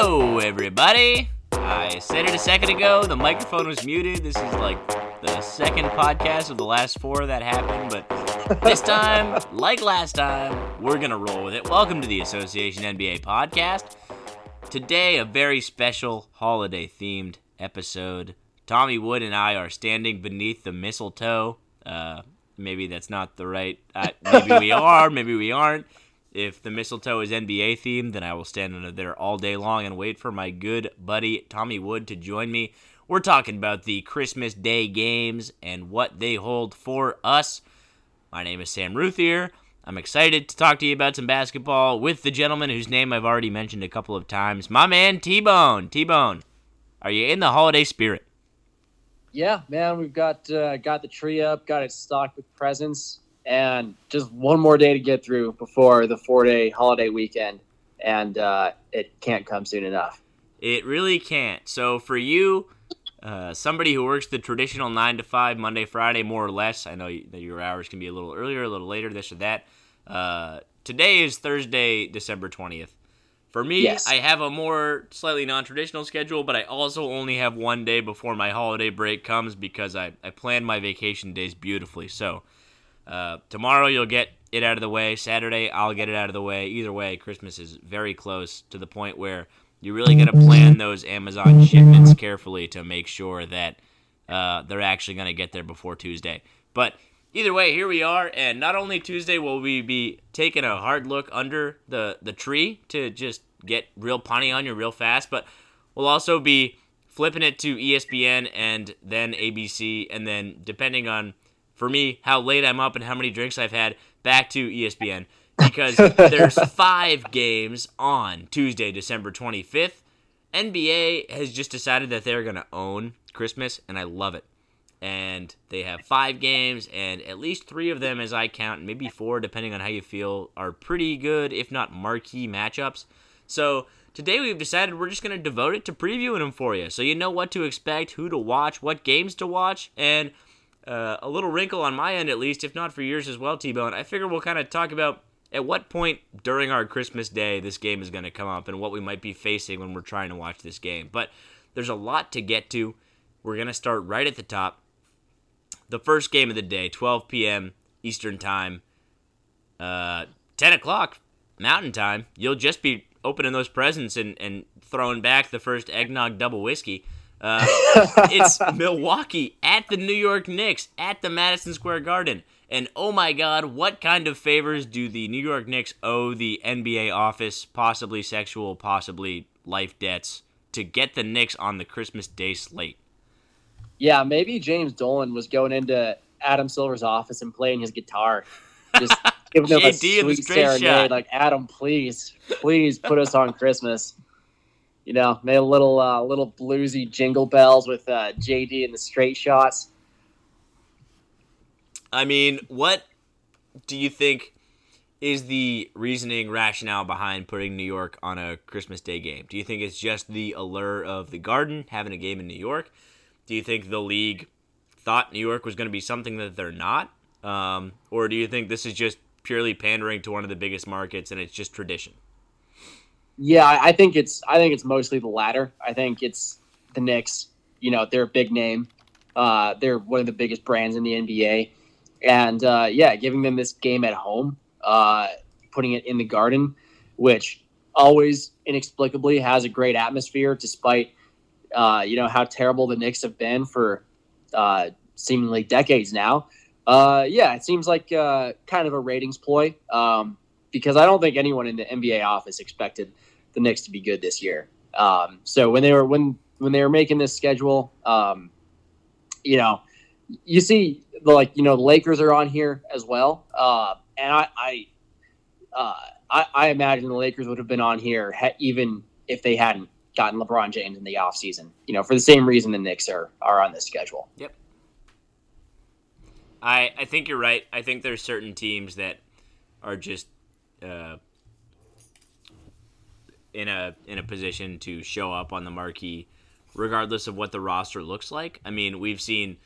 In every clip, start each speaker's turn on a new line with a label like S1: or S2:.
S1: Hello, everybody. I said it a second ago. The microphone was muted. This is like the second podcast of the last four that happened, but this time, like last time, we're gonna roll with it. Welcome to the Association NBA podcast. Today, a very special holiday themed episode. Tommy Wood and I are standing beneath the mistletoe. Uh, maybe that's not the right. Uh, maybe we are. Maybe we aren't. If the mistletoe is NBA themed, then I will stand under there all day long and wait for my good buddy Tommy Wood to join me. We're talking about the Christmas Day games and what they hold for us. My name is Sam Routhier. I'm excited to talk to you about some basketball with the gentleman whose name I've already mentioned a couple of times, my man T Bone. T Bone, are you in the holiday spirit?
S2: Yeah, man, we've got uh, got the tree up, got it stocked with presents and just one more day to get through before the four day holiday weekend, and uh, it can't come soon enough.
S1: It really can't. So for you, uh, somebody who works the traditional nine to five Monday Friday more or less, I know that your hours can be a little earlier, a little later, this or that. Uh, today is Thursday, December twentieth. For me, yes. I have a more slightly non-traditional schedule, but I also only have one day before my holiday break comes because I, I plan my vacation days beautifully. So uh, tomorrow you'll get it out of the way. Saturday I'll get it out of the way. Either way, Christmas is very close to the point where you really got to plan those Amazon shipments carefully to make sure that uh, they're actually going to get there before Tuesday. But either way, here we are, and not only Tuesday will we be taking a hard look under the the tree to just get real punny on you real fast, but we'll also be flipping it to ESPN and then ABC, and then depending on for me how late I'm up and how many drinks I've had back to ESPN because there's five games on Tuesday, December 25th. NBA has just decided that they're going to own Christmas, and I love it. And they have five games, and at least three of them, as I count, maybe four, depending on how you feel, are pretty good, if not marquee matchups. So today we've decided we're just going to devote it to previewing them for you. So you know what to expect, who to watch, what games to watch, and uh, a little wrinkle on my end, at least, if not for yours as well, T Bone. I figure we'll kind of talk about at what point during our Christmas day this game is going to come up and what we might be facing when we're trying to watch this game. But there's a lot to get to. We're going to start right at the top. The first game of the day, 12 p.m. Eastern Time, uh, 10 o'clock Mountain Time. You'll just be opening those presents and, and throwing back the first eggnog double whiskey. Uh, it's Milwaukee at the New York Knicks at the Madison Square Garden. And oh my God, what kind of favors do the New York Knicks owe the NBA office, possibly sexual, possibly life debts, to get the Knicks on the Christmas Day slate?
S2: Yeah, maybe James Dolan was going into Adam Silver's office and playing his guitar, just giving him a sweet serenade, shot. like Adam, please, please put us on Christmas you know, made a little uh, little bluesy jingle bells with uh, JD and the straight shots.
S1: I mean, what do you think is the reasoning rationale behind putting New York on a Christmas Day game? Do you think it's just the allure of the Garden having a game in New York? Do you think the league thought New York was going to be something that they're not? Um, or do you think this is just purely pandering to one of the biggest markets and it's just tradition?
S2: Yeah, I think it's I think it's mostly the latter. I think it's the Knicks. You know, they're a big name. Uh, they're one of the biggest brands in the NBA, and uh, yeah, giving them this game at home, uh, putting it in the Garden, which always inexplicably has a great atmosphere, despite uh, you know how terrible the Knicks have been for uh, seemingly decades now. Uh, yeah, it seems like kind of a ratings ploy um, because I don't think anyone in the NBA office expected the Knicks to be good this year. Um, so when they were when when they were making this schedule, um, you know, you see the like you know the Lakers are on here as well, uh, and I I, uh, I, I imagine the Lakers would have been on here even if they hadn't gotten LeBron James in the offseason. You know, for the same reason the Knicks are are on this schedule.
S1: Yep. I I think you're right. I think there's certain teams that are just uh, in a in a position to show up on the marquee, regardless of what the roster looks like. I mean, we've seen,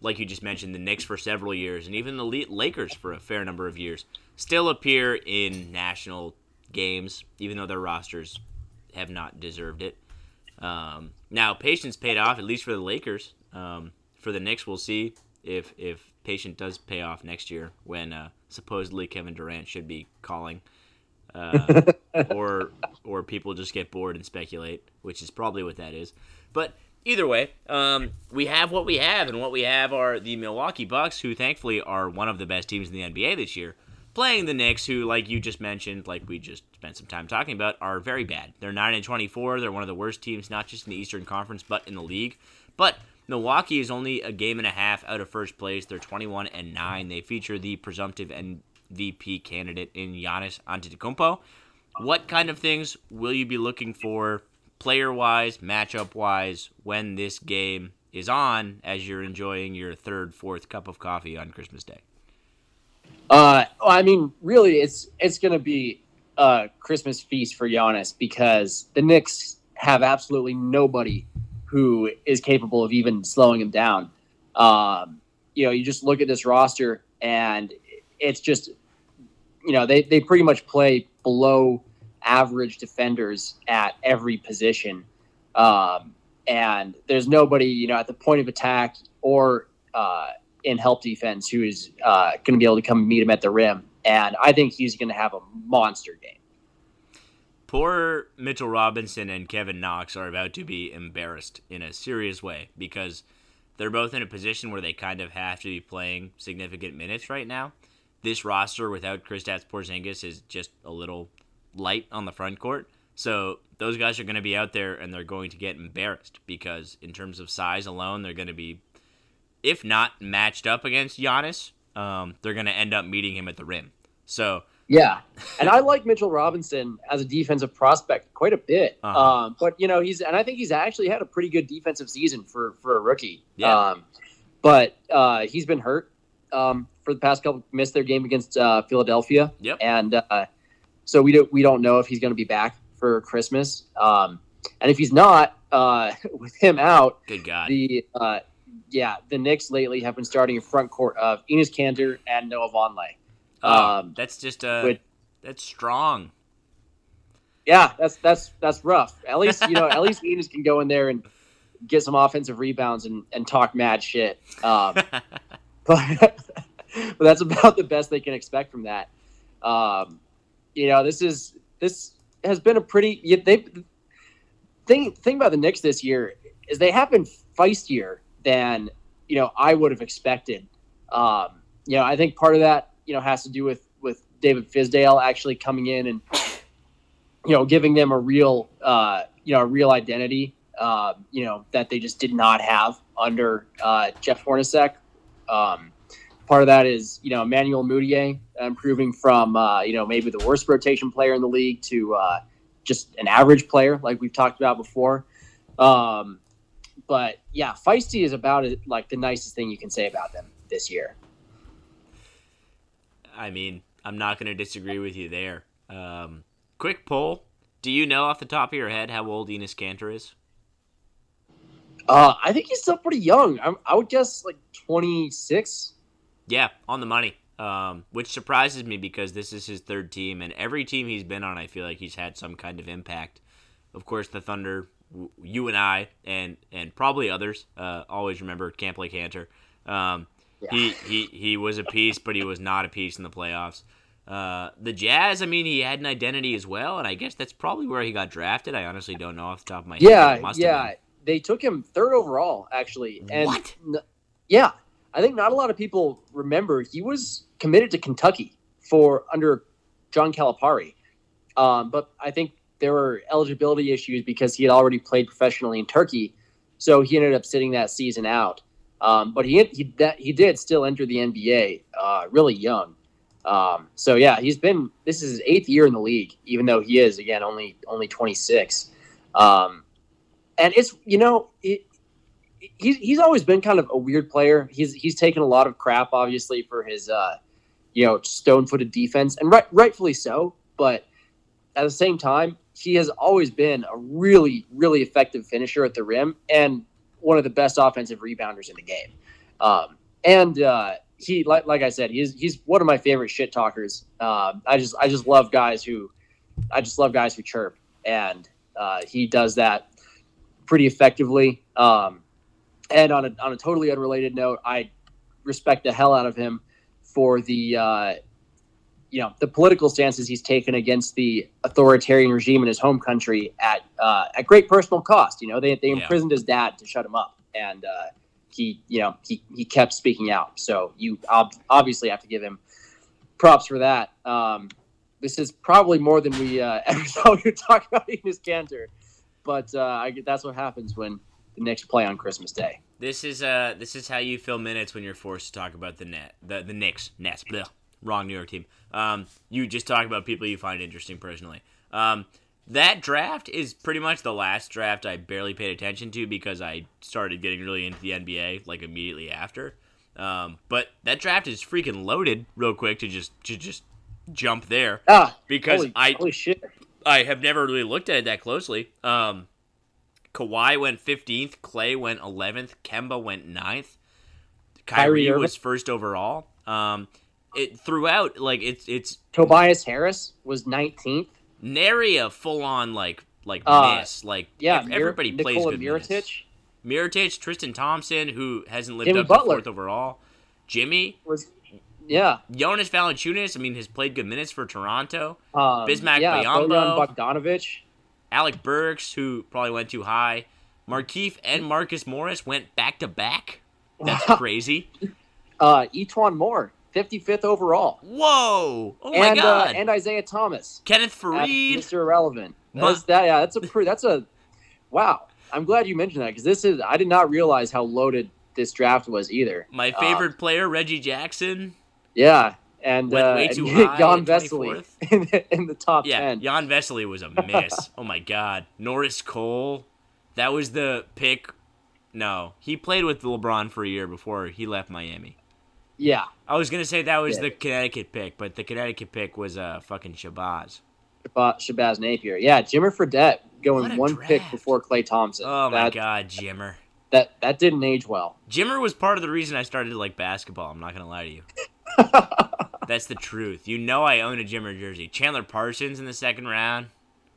S1: like you just mentioned, the Knicks for several years, and even the Lakers for a fair number of years, still appear in national games, even though their rosters have not deserved it. Um, now, patience paid off at least for the Lakers. Um, for the Knicks, we'll see if if patient does pay off next year when uh, supposedly Kevin Durant should be calling. Uh, or or people just get bored and speculate, which is probably what that is. But either way, um, we have what we have, and what we have are the Milwaukee Bucks, who thankfully are one of the best teams in the NBA this year, playing the Knicks, who, like you just mentioned, like we just spent some time talking about, are very bad. They're nine and twenty-four. They're one of the worst teams, not just in the Eastern Conference, but in the league. But Milwaukee is only a game and a half out of first place. They're 21 and 9. They feature the presumptive MVP candidate in Giannis Antetokounmpo. What kind of things will you be looking for player wise, matchup wise, when this game is on as you're enjoying your third, fourth cup of coffee on Christmas Day?
S2: Uh, I mean, really, it's it's going to be a Christmas feast for Giannis because the Knicks have absolutely nobody who is capable of even slowing him down. Um, you know, you just look at this roster and it's just, you know, they, they pretty much play below average defenders at every position. Um, and there's nobody, you know, at the point of attack or uh, in help defense who is uh, going to be able to come meet him at the rim. And I think he's going to have a monster game.
S1: Poor Mitchell Robinson and Kevin Knox are about to be embarrassed in a serious way because they're both in a position where they kind of have to be playing significant minutes right now. This roster without Kristaps Porzingis is just a little light on the front court. So those guys are going to be out there and they're going to get embarrassed because in terms of size alone, they're going to be, if not matched up against Giannis, um, they're going to end up meeting him at the rim. So
S2: yeah, and I like Mitchell Robinson as a defensive prospect quite a bit. Uh-huh. Um, but you know, he's and I think he's actually had a pretty good defensive season for for a rookie. Yeah. Um, but uh, he's been hurt um, for the past couple. Missed their game against uh, Philadelphia.
S1: Yep.
S2: And uh, so we don't we don't know if he's going to be back for Christmas. Um, and if he's not, uh, with him out,
S1: good God,
S2: the uh, yeah, the Knicks lately have been starting a front court of Enes Kanter and Noah Vonleh.
S1: Oh, um, that's just uh, that's strong.
S2: Yeah, that's that's that's rough. At least you know, at least Enes can go in there and get some offensive rebounds and, and talk mad shit. Um, but but that's about the best they can expect from that. Um, you know, this is this has been a pretty they thing thing about the Knicks this year is they have been feistier than you know I would have expected. Um, you know, I think part of that you know has to do with with David Fizdale actually coming in and you know giving them a real uh, you know a real identity uh, you know that they just did not have under uh, Jeff Hornacek. Um, part of that is you know Emmanuel Mudiay improving from uh, you know maybe the worst rotation player in the league to uh, just an average player like we've talked about before. Um, but yeah, feisty is about it, like the nicest thing you can say about them this year.
S1: I mean, I'm not going to disagree with you there. Um, quick poll: Do you know off the top of your head how old Enes Kanter is?
S2: Uh, I think he's still pretty young. I, I would guess like 26.
S1: Yeah, on the money. Um, which surprises me because this is his third team, and every team he's been on, I feel like he's had some kind of impact. Of course, the Thunder, you and I, and and probably others, uh, always remember Camp Lake Cantor. Um, he, he he was a piece, but he was not a piece in the playoffs. Uh, the Jazz, I mean, he had an identity as well, and I guess that's probably where he got drafted. I honestly don't know off the top of my
S2: head. Yeah, yeah. They took him third overall, actually. And
S1: what?
S2: N- yeah, I think not a lot of people remember he was committed to Kentucky for under John Calipari, um, but I think there were eligibility issues because he had already played professionally in Turkey, so he ended up sitting that season out. Um, but he he that, he did still enter the NBA uh, really young. Um, so yeah, he's been this is his eighth year in the league, even though he is again only only 26. Um, and it's you know it, he's he's always been kind of a weird player. He's he's taken a lot of crap, obviously, for his uh, you know stone footed defense, and right, rightfully so. But at the same time, he has always been a really really effective finisher at the rim, and one of the best offensive rebounders in the game. Um, and uh, he, like, like I said, he's he's one of my favorite shit talkers. Uh, I just I just love guys who, I just love guys who chirp, and Uh, he does that pretty effectively. Um, and on a, on a totally unrelated note, I respect the hell out of him for the uh, you know the political stances he's taken against the authoritarian regime in his home country at uh, at great personal cost. You know, they they
S1: Yeah.
S2: imprisoned his dad to shut him up, and uh, he you know he he kept speaking out. So you ob- obviously have to give him props for that. Um, this is probably more than we uh, ever thought we would talk about Enes Kanter, but uh, I, that's what happens when the Knicks play on Christmas Day.
S1: This is uh this is how you fill minutes when you're forced to talk about the net the the Knicks Nets. Blah. Wrong New York team. Um, you just talk about people you find interesting personally. Um, that draft is pretty much the last draft I barely paid attention to because I started getting really into the NBA like immediately after. Um, but that draft is freaking loaded. Real quick to just to just jump there
S2: Ah,
S1: because
S2: holy,
S1: I
S2: holy.
S1: I have never really looked at it that closely. Um, Kawhi went 15th, Klay went 11th, Kemba went 9th,
S2: Kyrie
S1: Kyrie was first overall. Um, it throughout like it's it's
S2: Tobias Harris was 19th.
S1: nary a full on like like
S2: Uh,
S1: miss. Like
S2: Yeah,
S1: ev-
S2: Mir-
S1: everybody plays
S2: Nikola
S1: good
S2: Mirotic.
S1: minutes. Mirotic, Tristan Thompson, who hasn't lived
S2: Jimmy
S1: up
S2: Butler.
S1: to fourth overall. Jimmy,
S2: was yeah.
S1: Jonas Valanciunas. I mean, has played good minutes for Toronto.
S2: Um,
S1: Bismack
S2: yeah,
S1: Biyombo.
S2: Bogdanovich.
S1: Alec Burks, who probably went too high. Markieff and Marcus Morris went back to back. That's crazy.
S2: Uh, E'Twaun Moore, 55th overall.
S1: Whoa! Oh my
S2: and
S1: god!
S2: Uh, and Isaiah Thomas,
S1: Kenneth Faried.
S2: Mr. Irrelevant. That's that. Yeah, that's a that's a wow. I'm glad you mentioned that because this is I did not realize how loaded this draft was either.
S1: My
S2: Uh,
S1: favorite player, Reggie Jackson.
S2: Yeah, and
S1: Went
S2: uh,
S1: way
S2: and
S1: too high
S2: Jan Vesely in the, in the top
S1: Yeah,
S2: ten.
S1: Jan Vesely was a miss. oh my god. Norris Cole. That was the pick. No, he played with LeBron for a year before he left Miami.
S2: Yeah,
S1: I was gonna say that was
S2: Yeah.
S1: the Connecticut pick, but the Connecticut pick was uh fucking Shabazz.
S2: Shabazz Napier. Yeah, Jimmer Fredette going one pick before Klay Thompson.
S1: Oh my
S2: that,
S1: god, Jimmer.
S2: That that didn't age well.
S1: Jimmer was part of the reason I started to like basketball. I'm not gonna lie to you. That's the truth. You know I own a Jimmer jersey. Chandler Parsons in the second round.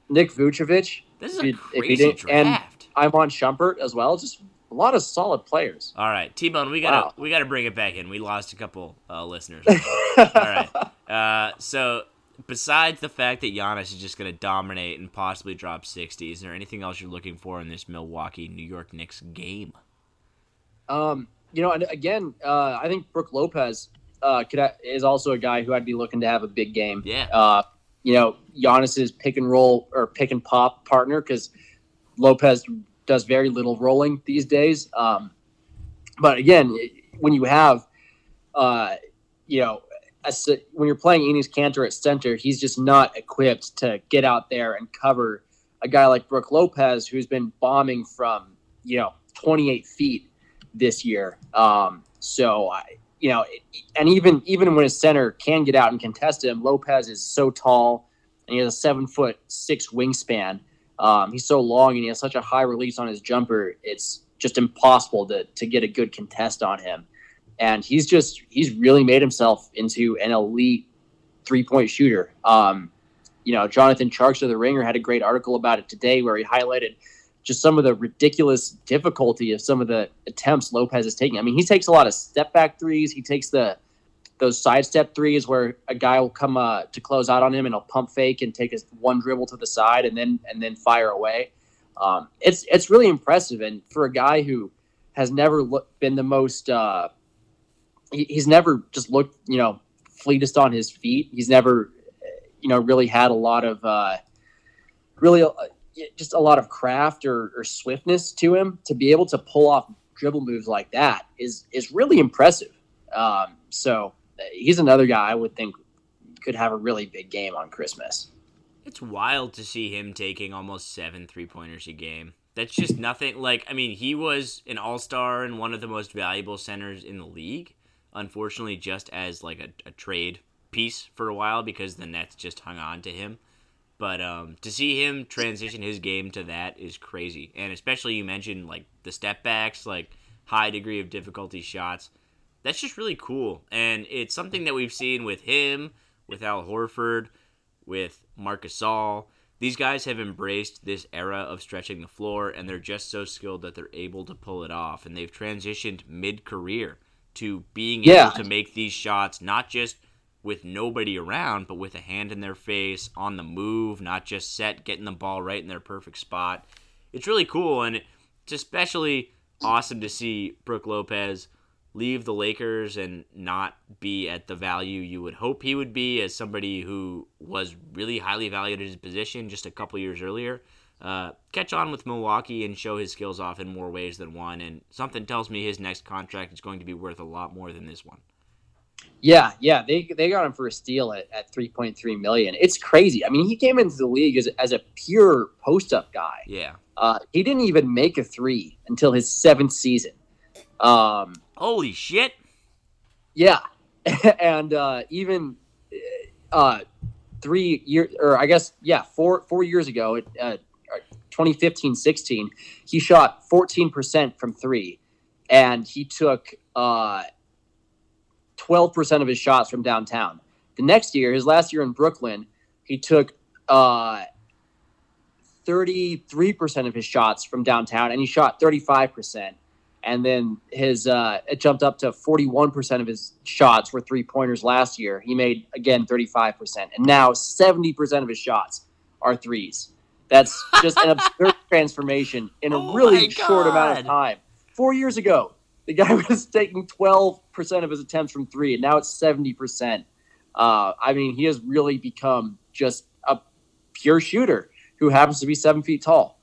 S2: Nick Vucevic,
S1: This is a crazy
S2: didn't- and-
S1: draft.
S2: Iman Shumpert as well. Just a lot of solid players.
S1: All right, T Bone, we gotta
S2: Wow.
S1: we gotta bring it back in. We lost a couple uh, listeners. All right. Uh, so besides the fact that Giannis is just gonna dominate and possibly drop 60, is there anything else you're looking for in this Milwaukee New York Knicks game?
S2: Um, you know, and again, uh, I think Brooke Lopez uh, could is also a guy who I'd be looking to have a big game.
S1: Yeah.
S2: Uh, you know, Giannis's pick and roll or pick and pop partner because Lopez does very little rolling these days. Um, but again, when you have, uh, you know, a when you're playing Enes Kanter at center, he's just not equipped to get out there and cover a guy like Brooke Lopez, who's been bombing from you know 28 feet this year. Um, so I, you know, and even even when a center can get out and contest him, Lopez is so tall and he has a seven foot six wingspan. Um, he's so long and he has such a high release on his jumper. It's just impossible to to get a good contest on him. And he's just he's really made himself into an elite three point shooter. Um, you know, Jonathan Tjarks of the Ringer had a great article about it today where he highlighted just some of the ridiculous difficulty of some of the attempts Lopez is taking. I mean, he takes a lot of step back threes. He takes the those sidestep threes where a guy will come uh, to close out on him and he'll pump fake and take his one dribble to the side and then and then fire away. Um, it's it's really impressive, and for a guy who has never look, been the most, uh, he, he's never just looked you know fleetest on his feet. He's never you know really had a lot of uh, really uh, just a lot of craft or, or swiftness to him to be able to pull off dribble moves like that is is really impressive. Um, so uh, he's another guy I would think could have a really big game on Christmas.
S1: It's wild to see him taking almost seven three pointers a game. That's just nothing. Like, I mean, he was an all star and one of the most valuable centers in the league. Unfortunately, just as like a, a trade piece for a while because the Nets just hung on to him. But um, to see him transition his game to that is crazy, and especially you mentioned like the step backs, like high degree of difficulty shots. That's just really cool, and it's something that we've seen with him, with Al Horford, with Marcus Gasol. these guys have embraced this era of stretching the floor, and they're just so skilled that they're able to pull it off. And they've transitioned mid career to being
S2: Yeah.
S1: able to make these shots, not just with nobody around, but with a hand in their face, on the move, not just set, getting the ball right in their perfect spot. It's really cool, and it's especially awesome to see Brooke Lopez leave the Lakers and not be at the value you would hope he would be as somebody who was really highly valued at his position just a couple years earlier. Uh, catch on with Milwaukee and show his skills off in more ways than one. And something tells me his next contract is going to be worth a lot more than this one.
S2: Yeah, yeah, they they got him for a steal at, at three point three million. It's crazy. I mean, he came into the league as, as a pure post up guy.
S1: Yeah.
S2: Uh, he didn't even make a three until his seventh season. Um,
S1: Holy shit.
S2: yeah, and uh, even uh, three years, or I guess yeah, four four years ago, uh, 2015-16, he shot fourteen percent from three, and he took uh, twelve percent of his shots from downtown. The next year, his last year in Brooklyn, he took uh, 33% of his shots from downtown and he shot 35% and then his uh, it jumped up to 41% of his shots were three pointers last year. He made again 35% and now 70% of his shots are threes. That's just an absurd transformation in a
S1: Oh
S2: really short amount of time. Four years ago the guy was taking 12% of his attempts from three and now it's 70% uh, i mean he has really become just a pure shooter who happens to be seven feet tall.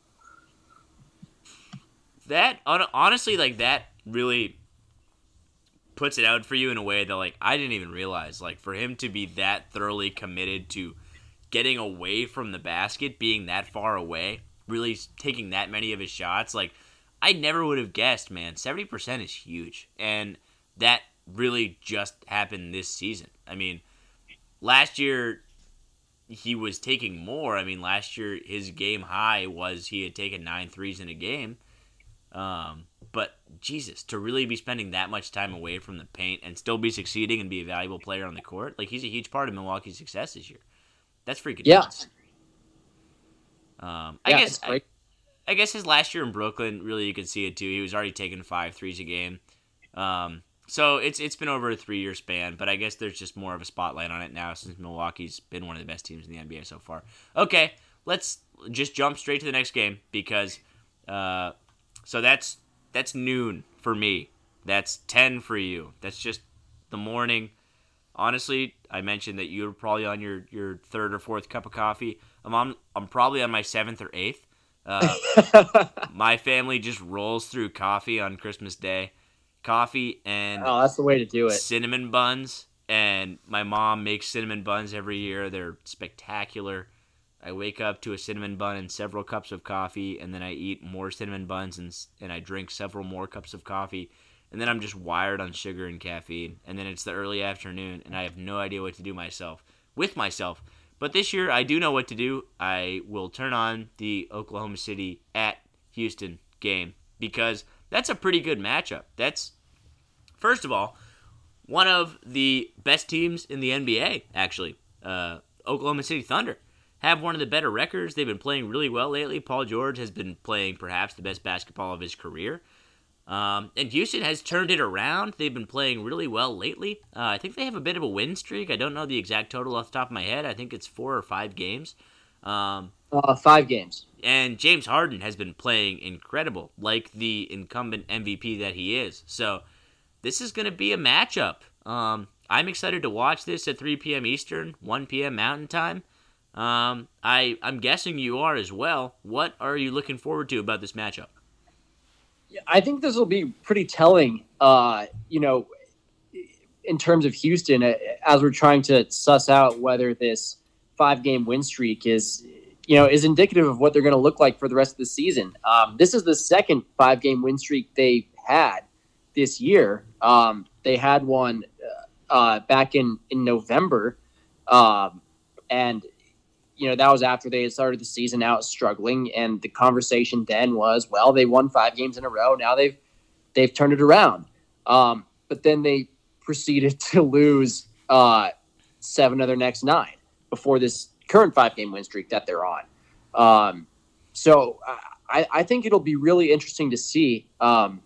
S1: That honestly like that really puts it out for you in a way that like I didn't even realize. Like for him to be that thoroughly committed to getting away from the basket being that far away really taking that many of his shots like I never would have guessed man. 70% is huge. And that really just happened this season I mean last year he was taking more I mean last year his game high was he had taken nine threes in a game um, but Jesus, to really be spending that much time away from the paint and still be succeeding and be a valuable player on the court, like he's a huge part of Milwaukee's success this year. That's freaking
S2: Yeah.
S1: nuts. Um, I
S2: Yeah,
S1: guess I. I guess his last year in Brooklyn, really you could see it too. He was already taking five threes a game. Um, so it's it's been over a three year span, but I guess there's just more of a spotlight on it now since Milwaukee's been one of the best teams in the NBA so far. Okay, let's just jump straight to the next game because uh, so that's that's noon for me. That's ten for you. That's just the morning. Honestly, I mentioned that you're probably on your, your third or fourth cup of coffee. I'm on. I'm probably on my seventh or eighth. Uh, my family just rolls through coffee on Christmas Day, coffee and
S2: oh, that's the way to do it.
S1: cinnamon buns. And my mom makes cinnamon buns every year. They're spectacular. I wake up to a cinnamon bun and several cups of coffee, and then I eat more cinnamon buns and and I drink several more cups of coffee, and then I'm just wired on sugar and caffeine. And then it's the early afternoon, and I have no idea what to do myself with myself. But this year, I do know what to do. I will turn on the Oklahoma City at Houston game because that's a pretty good matchup. That's first of all one of the best teams in the NBA. Actually, uh, Oklahoma City Thunder have one of the better records. They've been playing really well lately. Paul George has been playing perhaps the best basketball of his career. Um, and Houston has turned it around. They've been playing really well lately. Uh, I think they have a bit of a win streak. I don't know the exact total off the top of my head. I think it's four or five games. Um,
S2: Uh, five games.
S1: and James Harden has been playing incredible, like the incumbent MVP that he is. So this is going to be a matchup. Um, I'm excited to watch this at 3 p.m. Eastern, 1 p.m. Mountain Time. Um, I I'm guessing you are as well. What are you looking forward to about this matchup?
S2: I think this will be pretty telling. Uh, you know, in terms of Houston, uh, as we're trying to suss out whether this five-game win streak is, you know, is indicative of what they're going to look like for the rest of the season. Um, this is the second five-game win streak they had this year. Um, they had one uh, uh, back in in November, um, and you know that was after they had started the season out struggling and the conversation then was well they won five games in a row now they've they've turned it around um, but then they proceeded to lose uh, seven of their next nine before this current five game win streak that they're on Um, so I, I think it'll be really interesting to see, um,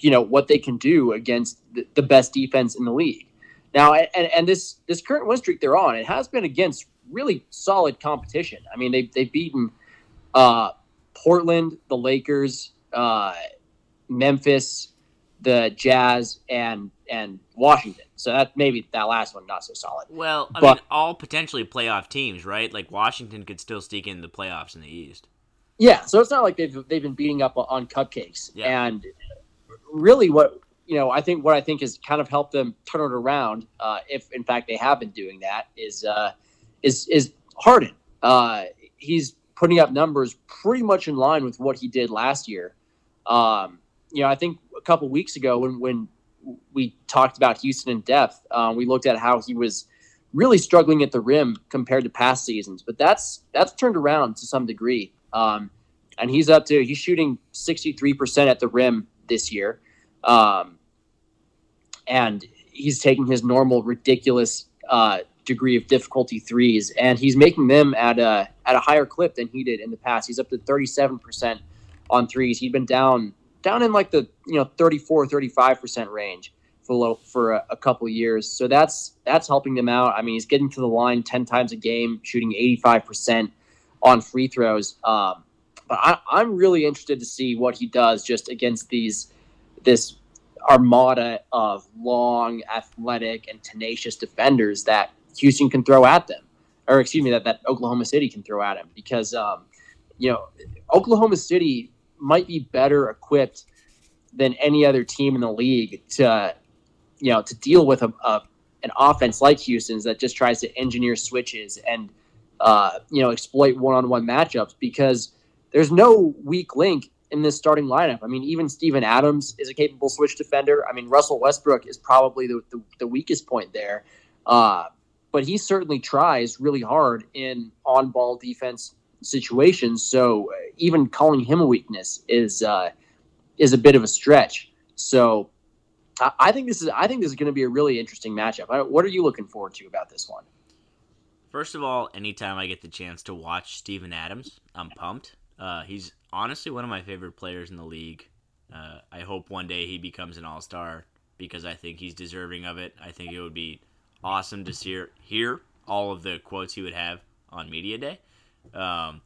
S2: you know, what they can do against the, the best defense in the league. Now, and, and this this current win streak they're on, it has been against really solid competition. I mean, they they've beaten uh, Portland, the Lakers, uh, Memphis, the Jazz, and and Washington. So that maybe that last one not so solid.
S1: Well, I but, mean, all potentially playoff teams, right? Like Washington could still sneak in the playoffs in the East.
S2: Yeah, so it's not like they've they've been beating up on cupcakes. Yeah. And really, what you know, I think what I think has kind of helped them turn it around, uh, if in fact they have been doing that, is uh, is is Harden. Uh, he's putting up numbers pretty much in line with what he did last year. Um, you know, I think a couple weeks ago when when we talked about Houston in depth, um, we looked at how he was really struggling at the rim compared to past seasons, but that's that's turned around to some degree. Um, and he's up to he's shooting 63% at the rim this year. Um, and he's taking his normal ridiculous uh, degree of difficulty threes, and he's making them at a at a higher clip than he did in the past. He's up to 37% on threes. He'd been down down in like the you know 34 35% range for for a, a couple years. So that's that's helping them out. I mean, he's getting to the line 10 times a game, shooting 85% on free throws. Um, but I, I'm really interested to see what he does just against these this armada of long, athletic, and tenacious defenders that Houston can throw at them, or excuse me, that, that Oklahoma City can throw at him. Because, um, you know, Oklahoma City might be better equipped than any other team in the league to, you know, to deal with a, a an offense like Houston's that just tries to engineer switches and, uh, you know, exploit one-on-one matchups because there's no weak link in this starting lineup. I mean, even Steven Adams is a capable switch defender. I mean, Russell Westbrook is probably the, the, the weakest point there. Uh, but he certainly tries really hard in on ball defense situations. So uh, even calling him a weakness is uh, is a bit of a stretch. So I, I think this is I think this is going to be a really interesting matchup. what are you looking forward to about this one?
S1: First of all, anytime I get the chance to watch Steven Adams, I'm pumped. Uh, he's honestly one of my favorite players in the league. Uh, I hope one day he becomes an all star because I think he's deserving of it. I think it would be awesome to see, hear all of the quotes he would have on Media Day. Um,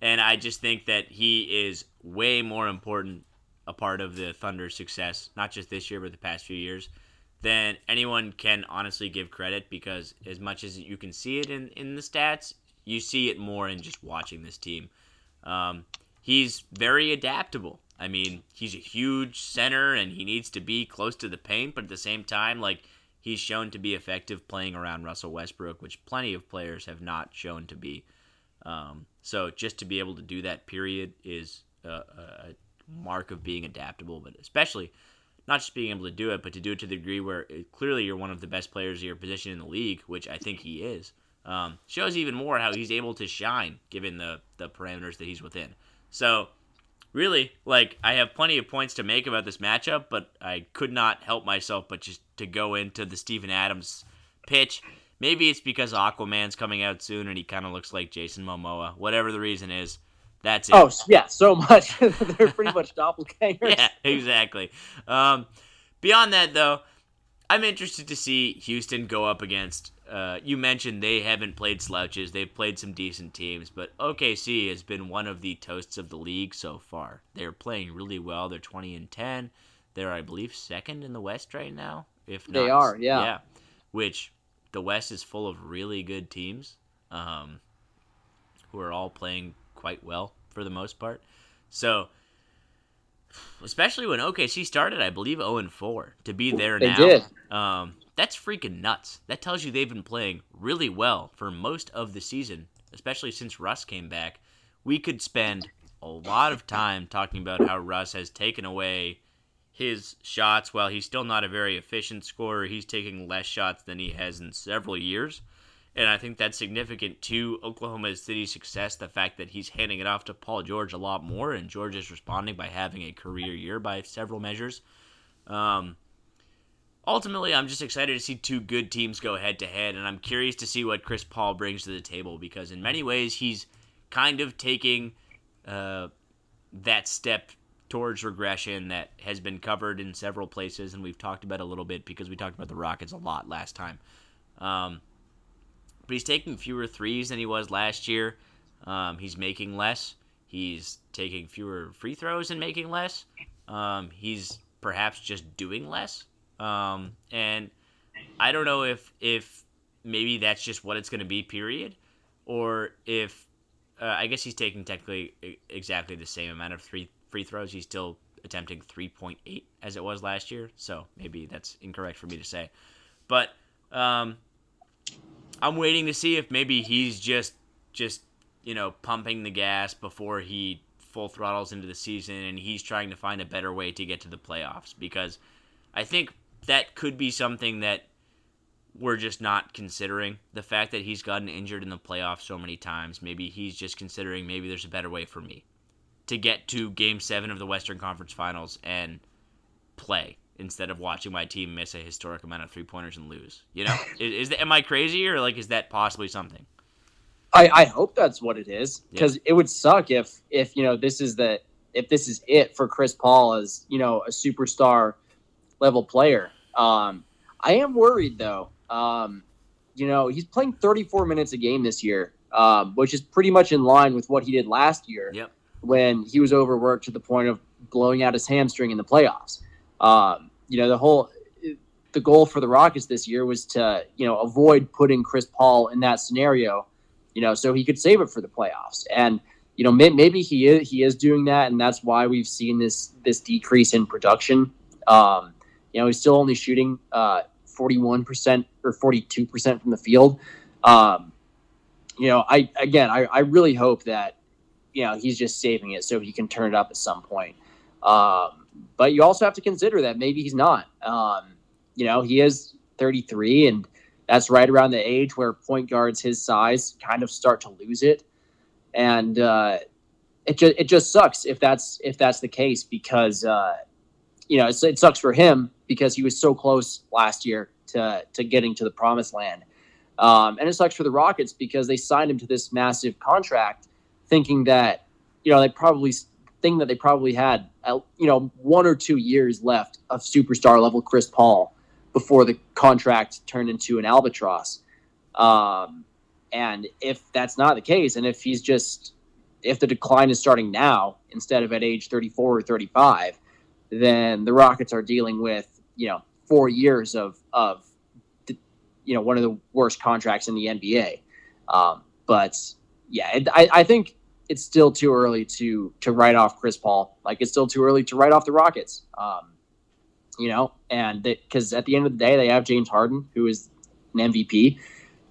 S1: and I just think that he is way more important a part of the Thunder's success, not just this year, but the past few years, than anyone can honestly give credit because as much as you can see it in, in the stats, you see it more in just watching this team. Um, he's very adaptable. I mean, he's a huge center and he needs to be close to the paint, but at the same time, like he's shown to be effective playing around Russell Westbrook, which plenty of players have not shown to be. Um, so just to be able to do that, period, is a, a, mark of being adaptable, but especially not just being able to do it, but to do it to the degree where it, clearly you're one of the best players of your position in the league, which I think he is. Um, shows even more how he's able to shine given the the parameters that he's within. So really, like I have plenty of points to make about this matchup, but I could not help myself but just to go into the Steven Adams pitch. Maybe it's because Aquaman's coming out soon and he kind of looks like Jason Momoa. Whatever the reason is, that's it.
S2: Oh yeah, so much. They're pretty much doppelgangers.
S1: yeah, exactly. Um, beyond that, though, I'm interested to see Houston go up against uh, you mentioned they haven't played slouches. They've played some decent teams, but OKC has been one of the toasts of the league so far. They're playing really well. They're 20 and 10. They're, I believe, second in the West right now. If
S2: not, they are, yeah, yeah.
S1: Which the West is full of really good teams, um, who are all playing quite well for the most part. So, especially when OKC started, I believe 0 and 4 to be there
S2: they
S1: now.
S2: Did.
S1: Um, that's freaking nuts. That tells you they've been playing really well for most of the season, especially since Russ came back. We could spend a lot of time talking about how Russ has taken away his shots while he's still not a very efficient scorer. He's taking less shots than he has in several years. And I think that's significant to Oklahoma City's success. The fact that he's handing it off to Paul George a lot more, and George is responding by having a career year by several measures. Um, ultimately, I'm just excited to see two good teams go head to head, and I'm curious to see what Chris Paul brings to the table because in many ways he's kind of taking uh, that step towards regression that has been covered in several places, and we've talked about a little bit because we talked about the Rockets a lot last time. Um, but he's taking fewer threes than he was last year. Um, he's making less. He's taking fewer free throws and making less. Um, he's perhaps just doing less. Um, and I don't know if if maybe that's just what it's going to be. Period. Or if uh, I guess he's taking technically exactly the same amount of three free throws. He's still attempting 3.8 as it was last year. So maybe that's incorrect for me to say. But um, I'm waiting to see if maybe he's just just you know pumping the gas before he full throttles into the season and he's trying to find a better way to get to the playoffs because I think that could be something that we're just not considering the fact that he's gotten injured in the playoffs so many times. Maybe he's just considering maybe there's a better way for me to get to game 7 of the Western Conference Finals and play instead of watching my team miss a historic amount of three pointers and lose. You know, is, is that, am I crazy or like is that possibly something?
S2: I, I hope that's what it is because yeah. it would suck if if you know this is the if this is it for Chris Paul as you know a superstar level player. Um, I am worried though. Um, you know he's playing 34 minutes a game this year, um, which is pretty much in line with what he did last year
S1: yep.
S2: When he was overworked to the point of blowing out his hamstring in the playoffs. Um, you know, the whole the goal for the Rockets this year was to you know avoid putting Chris Paul in that scenario, you know, so he could save it for the playoffs. And you know, may, maybe he is he is doing that, and that's why we've seen this this decrease in production. Um, you know, he's still only shooting uh, 41% or 42% from the field. Um, you know, I again, I, I really hope that you know he's just saving it so he can turn it up at some point. Um, but you also have to consider that maybe he's not. Um, you know, he is 33, and that's right around the age where point guards his size kind of start to lose it, and uh, it just it just sucks if that's if that's the case because uh, you know it sucks for him because he was so close last year to to getting to the promised land, um, and it sucks for the Rockets because they signed him to this massive contract, thinking that you know they probably thing that they probably had, uh, you know, one or two years left of superstar level Chris Paul before the contract turned into an albatross. Um, and if that's not the case, and if he's just, if the decline is starting now instead of at age 34 or 35, then the Rockets are dealing with, you know, four years of, of, you know, one of the worst contracts in the NBA. Um, but yeah, I, I think it's still too early to to write off Chris Paul. Like it's still too early to write off the Rockets. Um, you know, and because at the end of the day, they have James Harden, who is an MVP.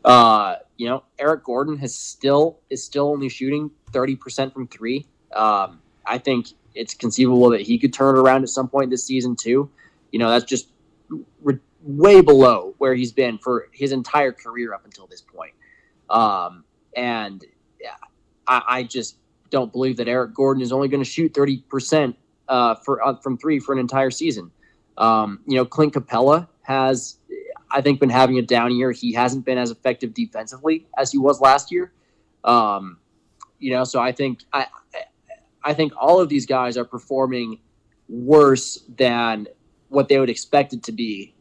S2: Uh, you know, Eric Gordon has still is still only shooting thirty percent from three. Um, I think it's conceivable that he could turn it around at some point this season too. You know, that's just re- way below where he's been for his entire career up until this point. Um, and yeah, I, I just don't believe that Eric Gordon is only going to shoot 30% uh, for uh, from three for an entire season. Um, you know, Clint Capela has, I think, been having a down year. He hasn't been as effective defensively as he was last year. Um, you know, so I think I, I think all of these guys are performing worse than what they would expect it to be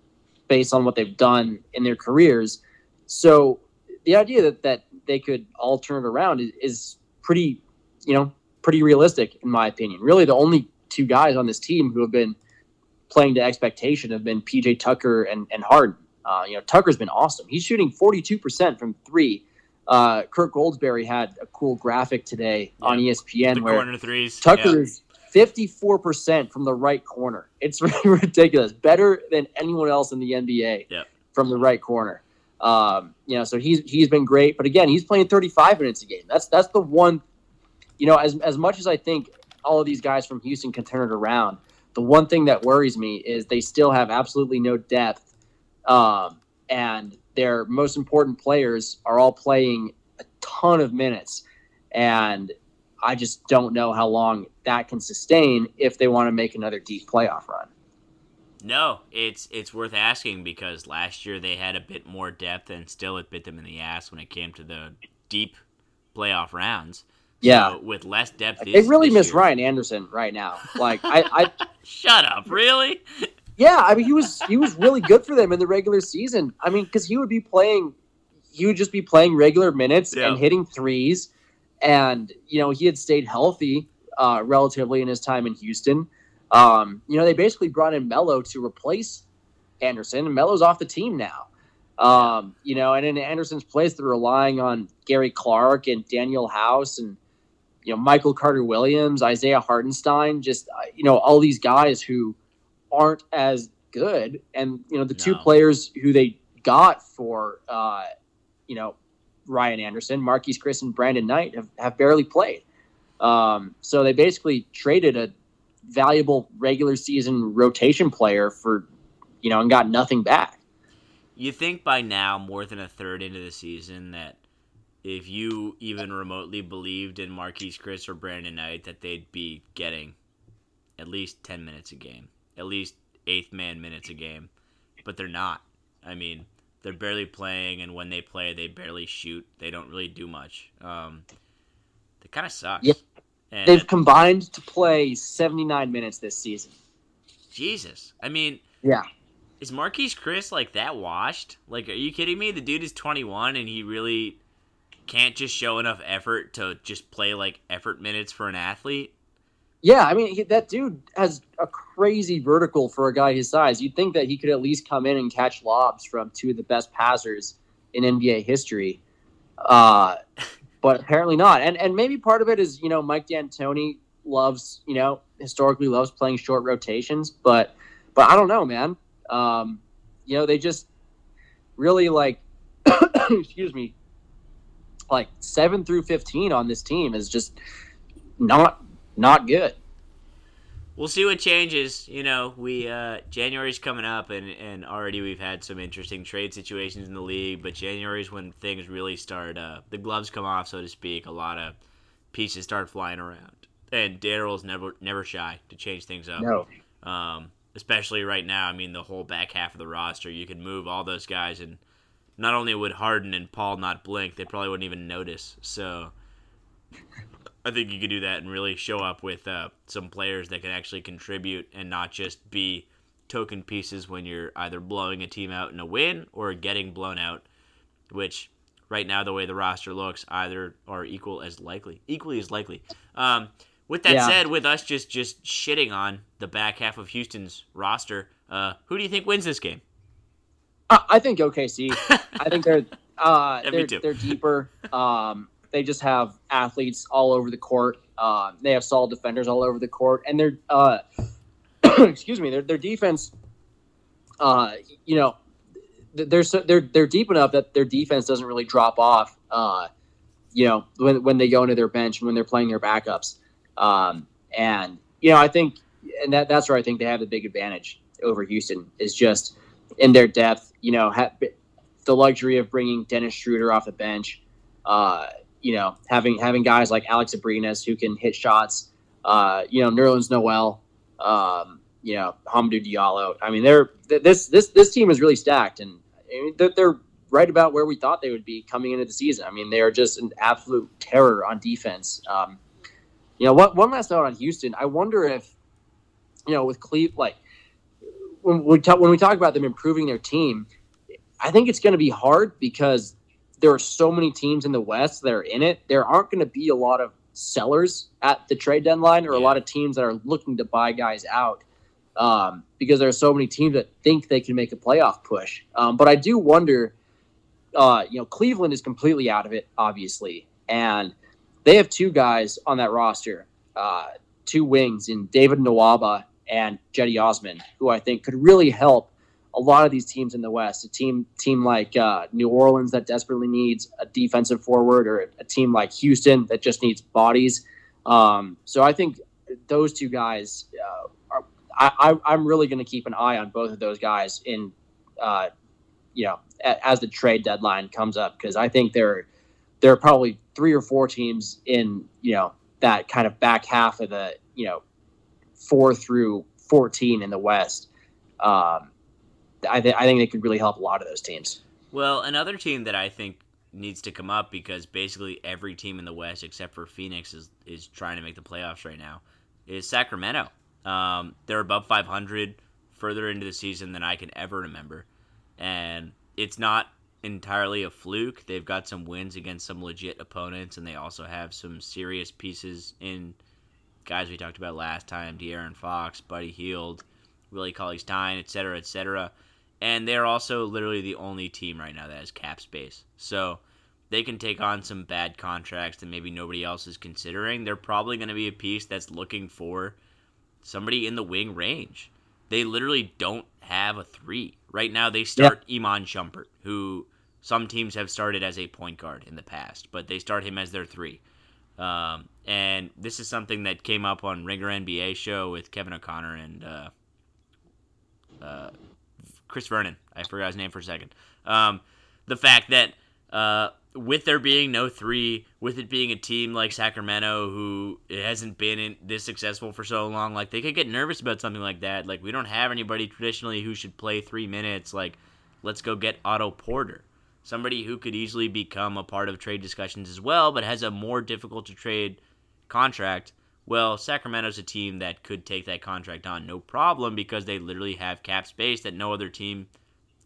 S2: based on what they've done in their careers. So the idea that, that they could all turn it around is, is pretty, you know, pretty realistic in my opinion. Really, the only two guys on this team who have been playing to expectation have been PJ Tucker and, and Harden. Uh, you know, Tucker's been awesome. He's shooting 42% from three. Uh, Kirk Goldsberry had a cool graphic today yeah. on ESPN
S1: the
S2: where
S1: threes.
S2: Tucker is 54% from the right corner. It's really ridiculous. Better than anyone else in the NBA
S1: yeah.
S2: from the right corner. Um, you know, so he's he's been great, but again, he's playing 35 minutes a game. That's that's the one. You know, as as much as I think all of these guys from Houston can turn it around, the one thing that worries me is they still have absolutely no depth, um, and their most important players are all playing a ton of minutes, and I just don't know how long that can sustain if they want to make another deep playoff run.
S1: No, it's it's worth asking because last year they had a bit more depth and still it bit them in the ass when it came to the deep playoff rounds.
S2: Yeah,
S1: so with less depth,
S2: they really miss year. Ryan Anderson right now. Like I, I
S1: shut up, really?
S2: Yeah, I mean he was he was really good for them in the regular season. I mean, because he would be playing, he would just be playing regular minutes yeah. and hitting threes, and you know he had stayed healthy uh, relatively in his time in Houston. Um, you know they basically brought in Melo to replace Anderson, and Melo's off the team now. Um, you know, and in Anderson's place, they're relying on Gary Clark and Danuel House and you know Michael Carter Williams, Isaiah Hartenstein, just uh, you know all these guys who aren't as good, and you know the no. two players who they got for uh, you know Ryan Anderson, Marquese Chriss, and Brandon Knight have, have barely played. Um, so they basically traded a valuable regular season rotation player for you know and got nothing back.
S1: You think by now, more than a third into the season, that if you even remotely believed in Marquese Chriss or Brandon Knight, that they'd be getting at least 10 minutes a game, at least eighth man minutes a game. But they're not. I mean, they're barely playing, and when they play, they barely shoot. They don't really do much. Um, they kind of sucks.
S2: Yeah. And They've combined to play 79 minutes this season.
S1: Jesus. I mean,
S2: yeah.
S1: Is Marquese Chriss like that washed? Like, are you kidding me? The dude is 21 and he really can't just show enough effort to just play like effort minutes for an athlete.
S2: Yeah, I mean he, that dude has a crazy vertical for a guy his size. You'd think that he could at least come in and catch lobs from two of the best passers in NBA history, uh, but apparently not. And and maybe part of it is you know Mike D'Antoni loves you know historically loves playing short rotations, but but I don't know, man. Um, you know, they just really like, excuse me, like seven through fifteen on this team is just not not good.
S1: We'll see what changes. You know, we uh, January's coming up, and and already we've had some interesting trade situations in the league. But January's when things really start. Uh, the gloves come off, so to speak. A lot of pieces start flying around, and Daryl's never never shy to change things up.
S2: No.
S1: Um, especially right now. I mean, the whole back half of the roster, you could move all those guys, and not only would Harden and Paul not blink, they probably wouldn't even notice. So I think you could do that and really show up with uh, some players that can actually contribute and not just be token pieces when you're either blowing a team out in a win or getting blown out, which right now the way the roster looks either are equal as likely, equally as likely. Um, with that yeah. said, with us just just shitting on the back half of Houston's roster, uh, who do you think wins this game?
S2: Uh, I think OKC. I think they're uh, yeah, they're, they're deeper. Um, they just have athletes all over the court. Uh, they have solid defenders all over the court, and their uh, excuse me, their their defense. Uh, you know, they're they're they're deep enough that their defense doesn't really drop off. Uh, you know, when when they go into their bench and when they're playing their backups. Um, and you know, I think, and that that's where I think they have the big advantage over Houston is just in their depth. You know, ha- the luxury of bringing Dennis Schroeder off the bench. Uh, you know, having having guys like Alex Abrines who can hit shots. Uh, you know, Nerlens Noel. Um, you know, Hamidou Diallo. I mean, they're this this this team is really stacked, and they're, they're right about where we thought they would be coming into the season. I mean, they are just an absolute terror on defense. Um, you know, what one last note on Houston. I wonder if, you know, with Cleve, like when we talk when we talk about them improving their team, I think it's going to be hard because there are so many teams in the West that are in it. There aren't going to be a lot of sellers at the trade deadline or yeah. a lot of teams that are looking to buy guys out um, because there are so many teams that think they can make a playoff push. Um, but I do wonder, uh, you know, Cleveland is completely out of it, obviously, and they have two guys on that roster, uh, two wings in David Nwaba and Cedi Osman, who I think could really help a lot of these teams in the West. A team team like uh, New Orleans that desperately needs a defensive forward, or a team like Houston that just needs bodies. Um, so I think those two guys, uh, are, I, am really going to keep an eye on both of those guys in, uh, you know, as the trade deadline comes up because I think they're there are probably three or four teams in you know that kind of back half of the you know four through 14 in the West. Um, I, th- I think they could really help a lot of those teams.
S1: Well, another team that I think needs to come up because basically every team in the West except for Phoenix is is trying to make the playoffs right now. Is Sacramento? Um, they're above 500 further into the season than I can ever remember, and it's not entirely a fluke. They've got some wins against some legit opponents, and they also have some serious pieces in guys we talked about last time: De'Aaron Fox, Buddy Hield, Willie Cauley Stein, etc., etc and they're also literally the only team right now that has cap space. So they can take on some bad contracts that maybe nobody else is considering. They're probably going to be a piece that's looking for somebody in the wing range. They literally don't have a three. Right now, they start. Iman Shumpert, who some teams have started as a point guard in the past, but they start him as their three. Um, and this is something that came up on Ringer NBA show with Kevin O'Connor and uh, uh, Chris Vernon. I forgot his name for a second. Um, the fact that uh, with there being no three, with it being a team like Sacramento who hasn't been this successful for so long, like they could get nervous about something like that. Like we don't have anybody traditionally who should play three minutes. Like let's go get Otto Porter, somebody who could easily become a part of trade discussions as well, but has a more difficult to trade contract. Well, Sacramento's a team that could take that contract on no problem because they literally have cap space that no other team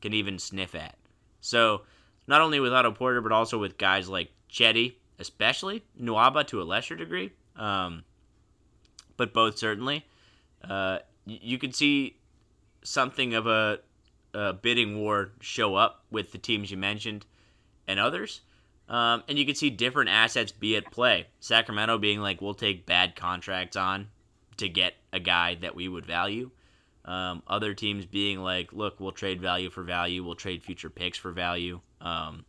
S1: can even sniff at. So, not only with Otto Porter, but also with guys like Cedi, especially Nwaba to a lesser degree, um, but both certainly. Uh, you could see something of a, a bidding war show up with the teams you mentioned and others. Um, and you can see different assets be at play. Sacramento being like, we'll take bad contracts on to get a guy that we would value. Um, other teams being like, look, we'll trade value for value, we'll trade future picks for value. Um,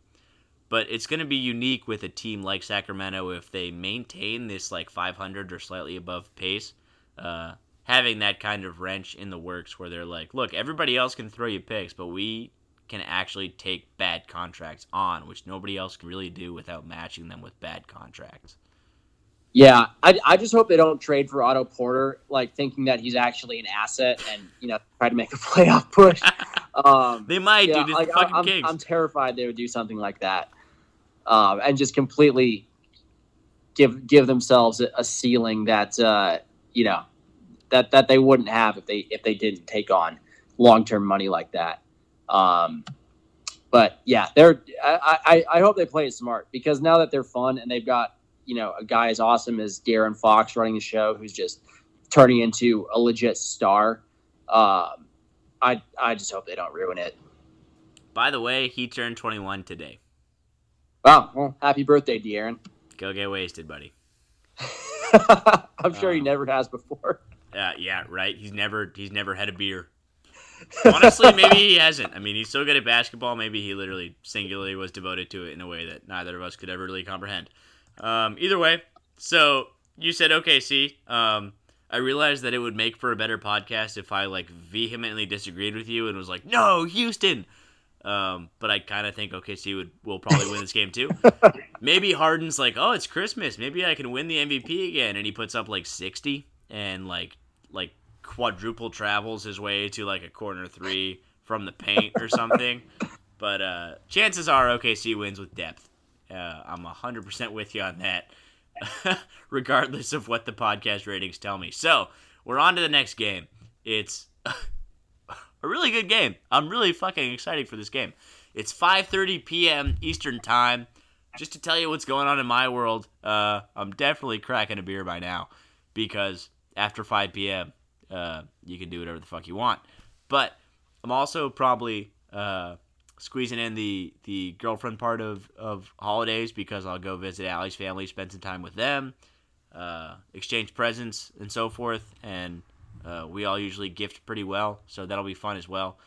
S1: but it's going to be unique with a team like Sacramento if they maintain this like 500 or slightly above pace. Uh, having that kind of wrench in the works where they're like, look, everybody else can throw you picks, but we can actually take bad contracts on, which nobody else can really do without matching them with bad contracts.
S2: Yeah, I, I just hope they don't trade for Otto Porter, like thinking that he's actually an asset and you know try to make a playoff push.
S1: Um, they might, yeah, dude. Like, fucking
S2: I'm. I'm terrified they would do something like that, um, and just completely give give themselves a, a ceiling that uh, you know that that they wouldn't have if they if they didn't take on long term money like that. Um, but yeah, they're. I, I, I hope they play it smart because now that they're fun and they've got you know a guy as awesome as De'Aaron Fox running the show, who's just turning into a legit star. Um, I I just hope they don't ruin it.
S1: By the way, he turned 21 today.
S2: Wow! Well, happy birthday, De'Aaron.
S1: Go get wasted, buddy.
S2: I'm sure um, he never has before.
S1: Uh, yeah, right. He's never he's never had a beer. Honestly, maybe he hasn't. I mean, he's so good at basketball. Maybe he literally singularly was devoted to it in a way that neither of us could ever really comprehend. Um, either way, so you said OKC. Um, I realized that it would make for a better podcast if I like vehemently disagreed with you and was like, "No, Houston." Um, but I kind of think OKC would will probably win this game too. Maybe Harden's like, "Oh, it's Christmas. Maybe I can win the MVP again," and he puts up like sixty and like like quadruple travels his way to like a corner three from the paint or something. But uh, chances are OKC wins with depth. Uh, I'm 100% with you on that, regardless of what the podcast ratings tell me. So we're on to the next game. It's a really good game. I'm really fucking excited for this game. It's 5:30 p.m. Eastern Time. Just to tell you what's going on in my world, uh, I'm definitely cracking a beer by now because after 5 p.m uh, you can do whatever the fuck you want. But I'm also probably uh, squeezing in the the girlfriend part of of holidays because I'll go visit Allie's family, spend some time with them, uh, exchange presents and so forth, and uh, we all usually gift pretty well, so that'll be fun as well.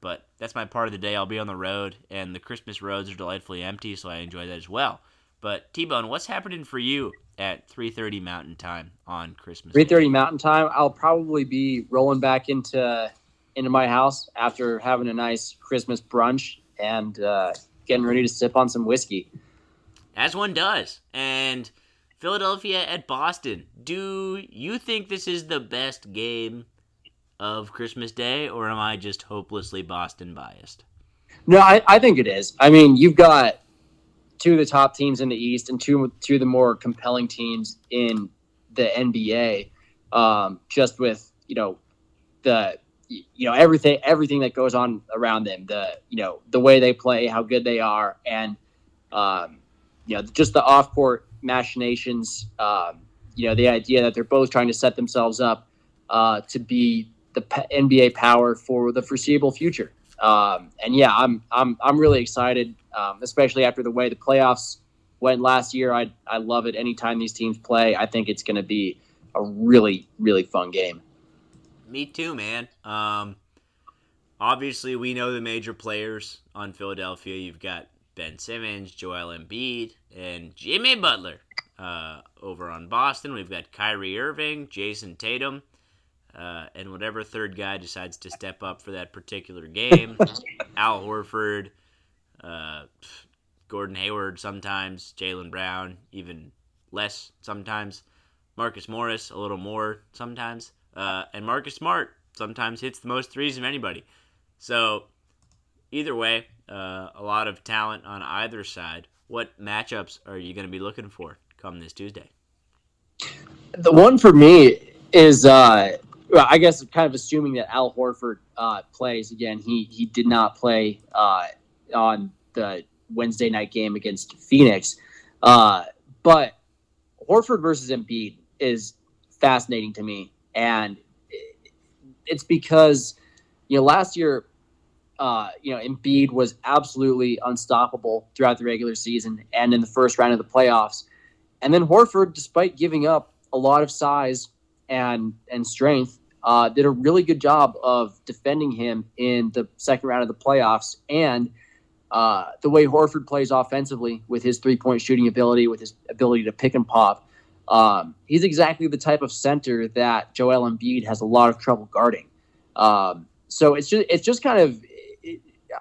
S1: But that's my part of the day. I'll be on the road, and the Christmas roads are delightfully empty, so I enjoy that as well. But T Bone, what's happening for you at 3:30 Mountain Time on Christmas.
S2: 3:30 Mountain Time. I'll probably be rolling back into into my house after having a nice Christmas brunch and uh, getting ready to sip on some whiskey.
S1: As one does. And Philadelphia at Boston. Do you think this is the best game of Christmas Day, or am I just hopelessly Boston biased?
S2: No, I, I think it is. I mean, you've got two of the top teams in the East and two two of the more compelling teams in the NBA. Um, just with you know the you know everything everything that goes on around them, the you know the way they play, how good they are, and um, you know just the off court machinations. Um, you know the idea that they're both trying to set themselves up uh, to be the NBA power for the foreseeable future. Um, and yeah, I'm I'm I'm really excited, um, especially after the way the playoffs went last year. I I love it anytime these teams play. I think it's going to be a really really fun game.
S1: Me too, man. Um, obviously, we know the major players on Philadelphia. You've got Ben Simmons, Joel Embiid, and Jimmy Butler. Uh, over on Boston, we've got Kyrie Irving, Jayson Tatum. Uh, and whatever third guy decides to step up for that particular game, Al Horford, uh, Gordon Hayward sometimes, Jaylen Brown even less sometimes, Marcus Morris a little more sometimes, uh, and Marcus Smart sometimes hits the most threes of anybody. So either way, uh, a lot of talent on either side. What matchups are you going to be looking for come this Tuesday?
S2: The one for me is uh, well, I guess kind of assuming that Al Horford uh, plays again. He he did not play uh, on the Wednesday night game against Phoenix, uh, but Horford versus Embiid is fascinating to me, and it's because you know last year. Uh, you know, Embiid was absolutely unstoppable throughout the regular season and in the first round of the playoffs. And then Horford, despite giving up a lot of size and and strength, uh, did a really good job of defending him in the second round of the playoffs. And uh, the way Horford plays offensively with his three point shooting ability, with his ability to pick and pop, um, he's exactly the type of center that Joel Embiid has a lot of trouble guarding. Um, so it's just it's just kind of it,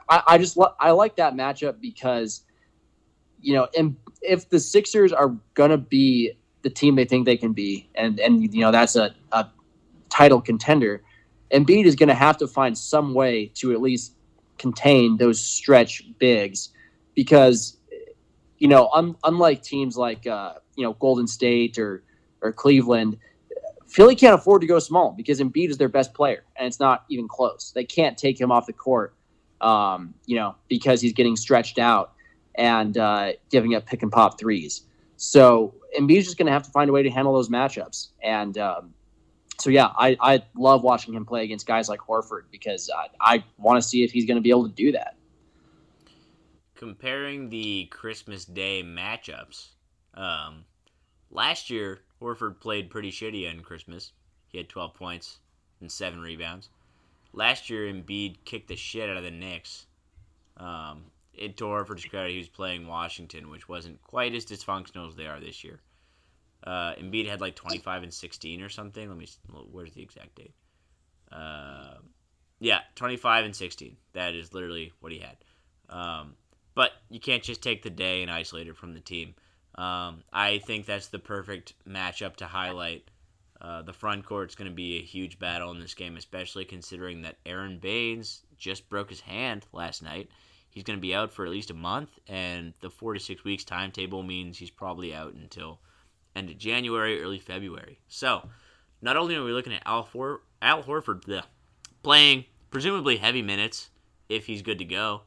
S2: I, I, just I like that matchup because you know and if the Sixers are gonna be the team they think they can be, and and you know that's a, a title contender, Embiid is going to have to find some way to at least contain those stretch bigs because you know un- unlike teams like uh, you know Golden State or or Cleveland Philly can't afford to go small because Embiid is their best player and it's not even close. They can't take him off the court um, you know because he's getting stretched out and uh, giving up pick and pop threes. So Embiid's just going to have to find a way to handle those matchups and um, so yeah, I, I love watching him play against guys like Horford because uh, I want to see if he's going to be able to do that.
S1: Comparing the Christmas Day matchups, um, last year Horford played pretty shitty on Christmas. He had 12 points and seven rebounds. Last year, Embiid kicked the shit out of the Knicks. Um, it to Horford's credit, he was playing Washington, which wasn't quite as dysfunctional as they are this year. Uh, Embiid had like 25 and 16 or something. Let me. Where's the exact date? Uh, yeah, 25 and 16. That is literally what he had. Um, but you can't just take the day and isolate it from the team. Um, I think that's the perfect matchup to highlight. Uh, the front court's going to be a huge battle in this game, especially considering that Aron Baynes just broke his hand last night. He's going to be out for at least a month, and the four to six weeks timetable means he's probably out until end of January, early February. So, not only are we looking at Al, For- Al Horford playing presumably heavy minutes if he's good to go,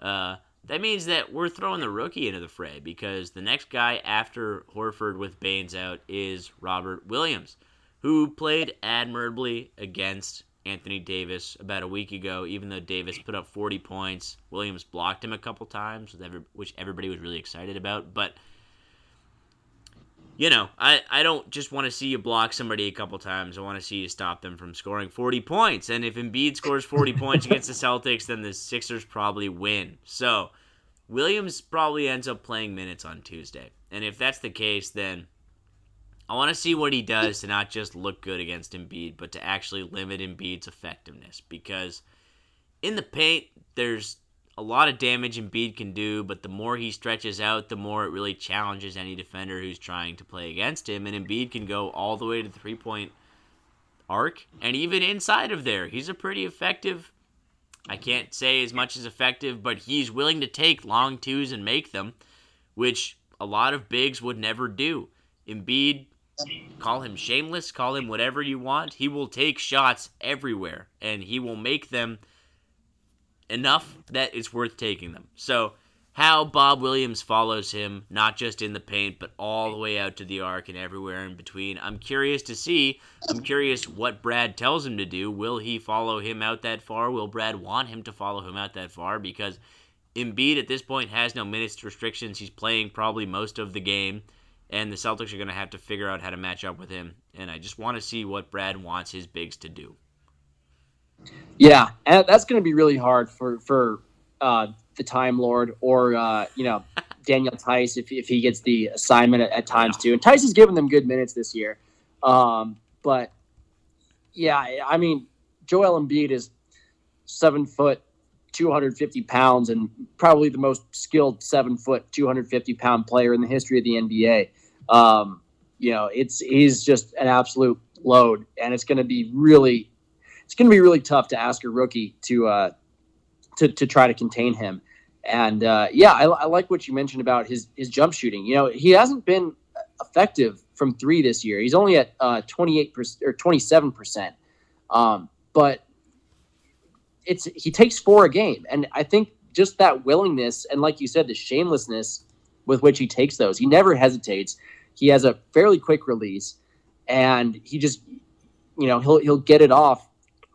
S1: uh, that means that we're throwing the rookie into the fray because the next guy after Horford with Baynes out is Robert Williams, who played admirably against Anthony Davis about a week ago. Even though Davis put up 40 points, Williams blocked him a couple times, which everybody was really excited about. But you know, I, I don't just want to see you block somebody a couple times. I want to see you stop them from scoring 40 points. And if Embiid scores 40 points against the Celtics, then the Sixers probably win. So Williams probably ends up playing minutes on Tuesday. And if that's the case, then I want to see what he does to not just look good against Embiid, but to actually limit Embiid's effectiveness. Because in the paint, there's a lot of damage Embiid can do, but the more he stretches out, the more it really challenges any defender who's trying to play against him. And Embiid can go all the way to the three point arc and even inside of there. He's a pretty effective, I can't say as much as effective, but he's willing to take long twos and make them, which a lot of bigs would never do. Embiid, call him shameless, call him whatever you want. He will take shots everywhere, and he will make them enough that it's worth taking them. So how Bob Williams follows him, not just in the paint, but all the way out to the arc and everywhere in between. I'm curious to see. I'm curious what Brad tells him to do. Will he follow him out that far? Will Brad want him to follow him out that far? Because Embiid at this point has no minutes restrictions. He's playing probably most of the game, and the Celtics are going to have to figure out how to match up with him. And I just want to see what Brad wants his bigs to do.
S2: Yeah, and that's going to be really hard for for uh, the Time Lord or uh, you know Daniel Theis if, if he gets the assignment at, at times too. And Theis has given them good minutes this year, um, but yeah, I mean Joel Embiid is seven foot, two hundred fifty pounds, and probably the most skilled seven foot, two hundred fifty pound player in the history of the NBA. Um, you know, it's he's just an absolute load, and it's going to be really, it's going to be really tough to ask a rookie to uh, to to try to contain him. And uh, yeah, I, I, like what you mentioned about his his jump shooting. You know, he hasn't been effective from three this year. He's only at uh, twenty eight percent or twenty seven percent. Um, but it's he takes four a game, and I think just that willingness and, like you said, the shamelessness with which he takes those. He never hesitates. He has a fairly quick release, and he just you know he'll he'll get it off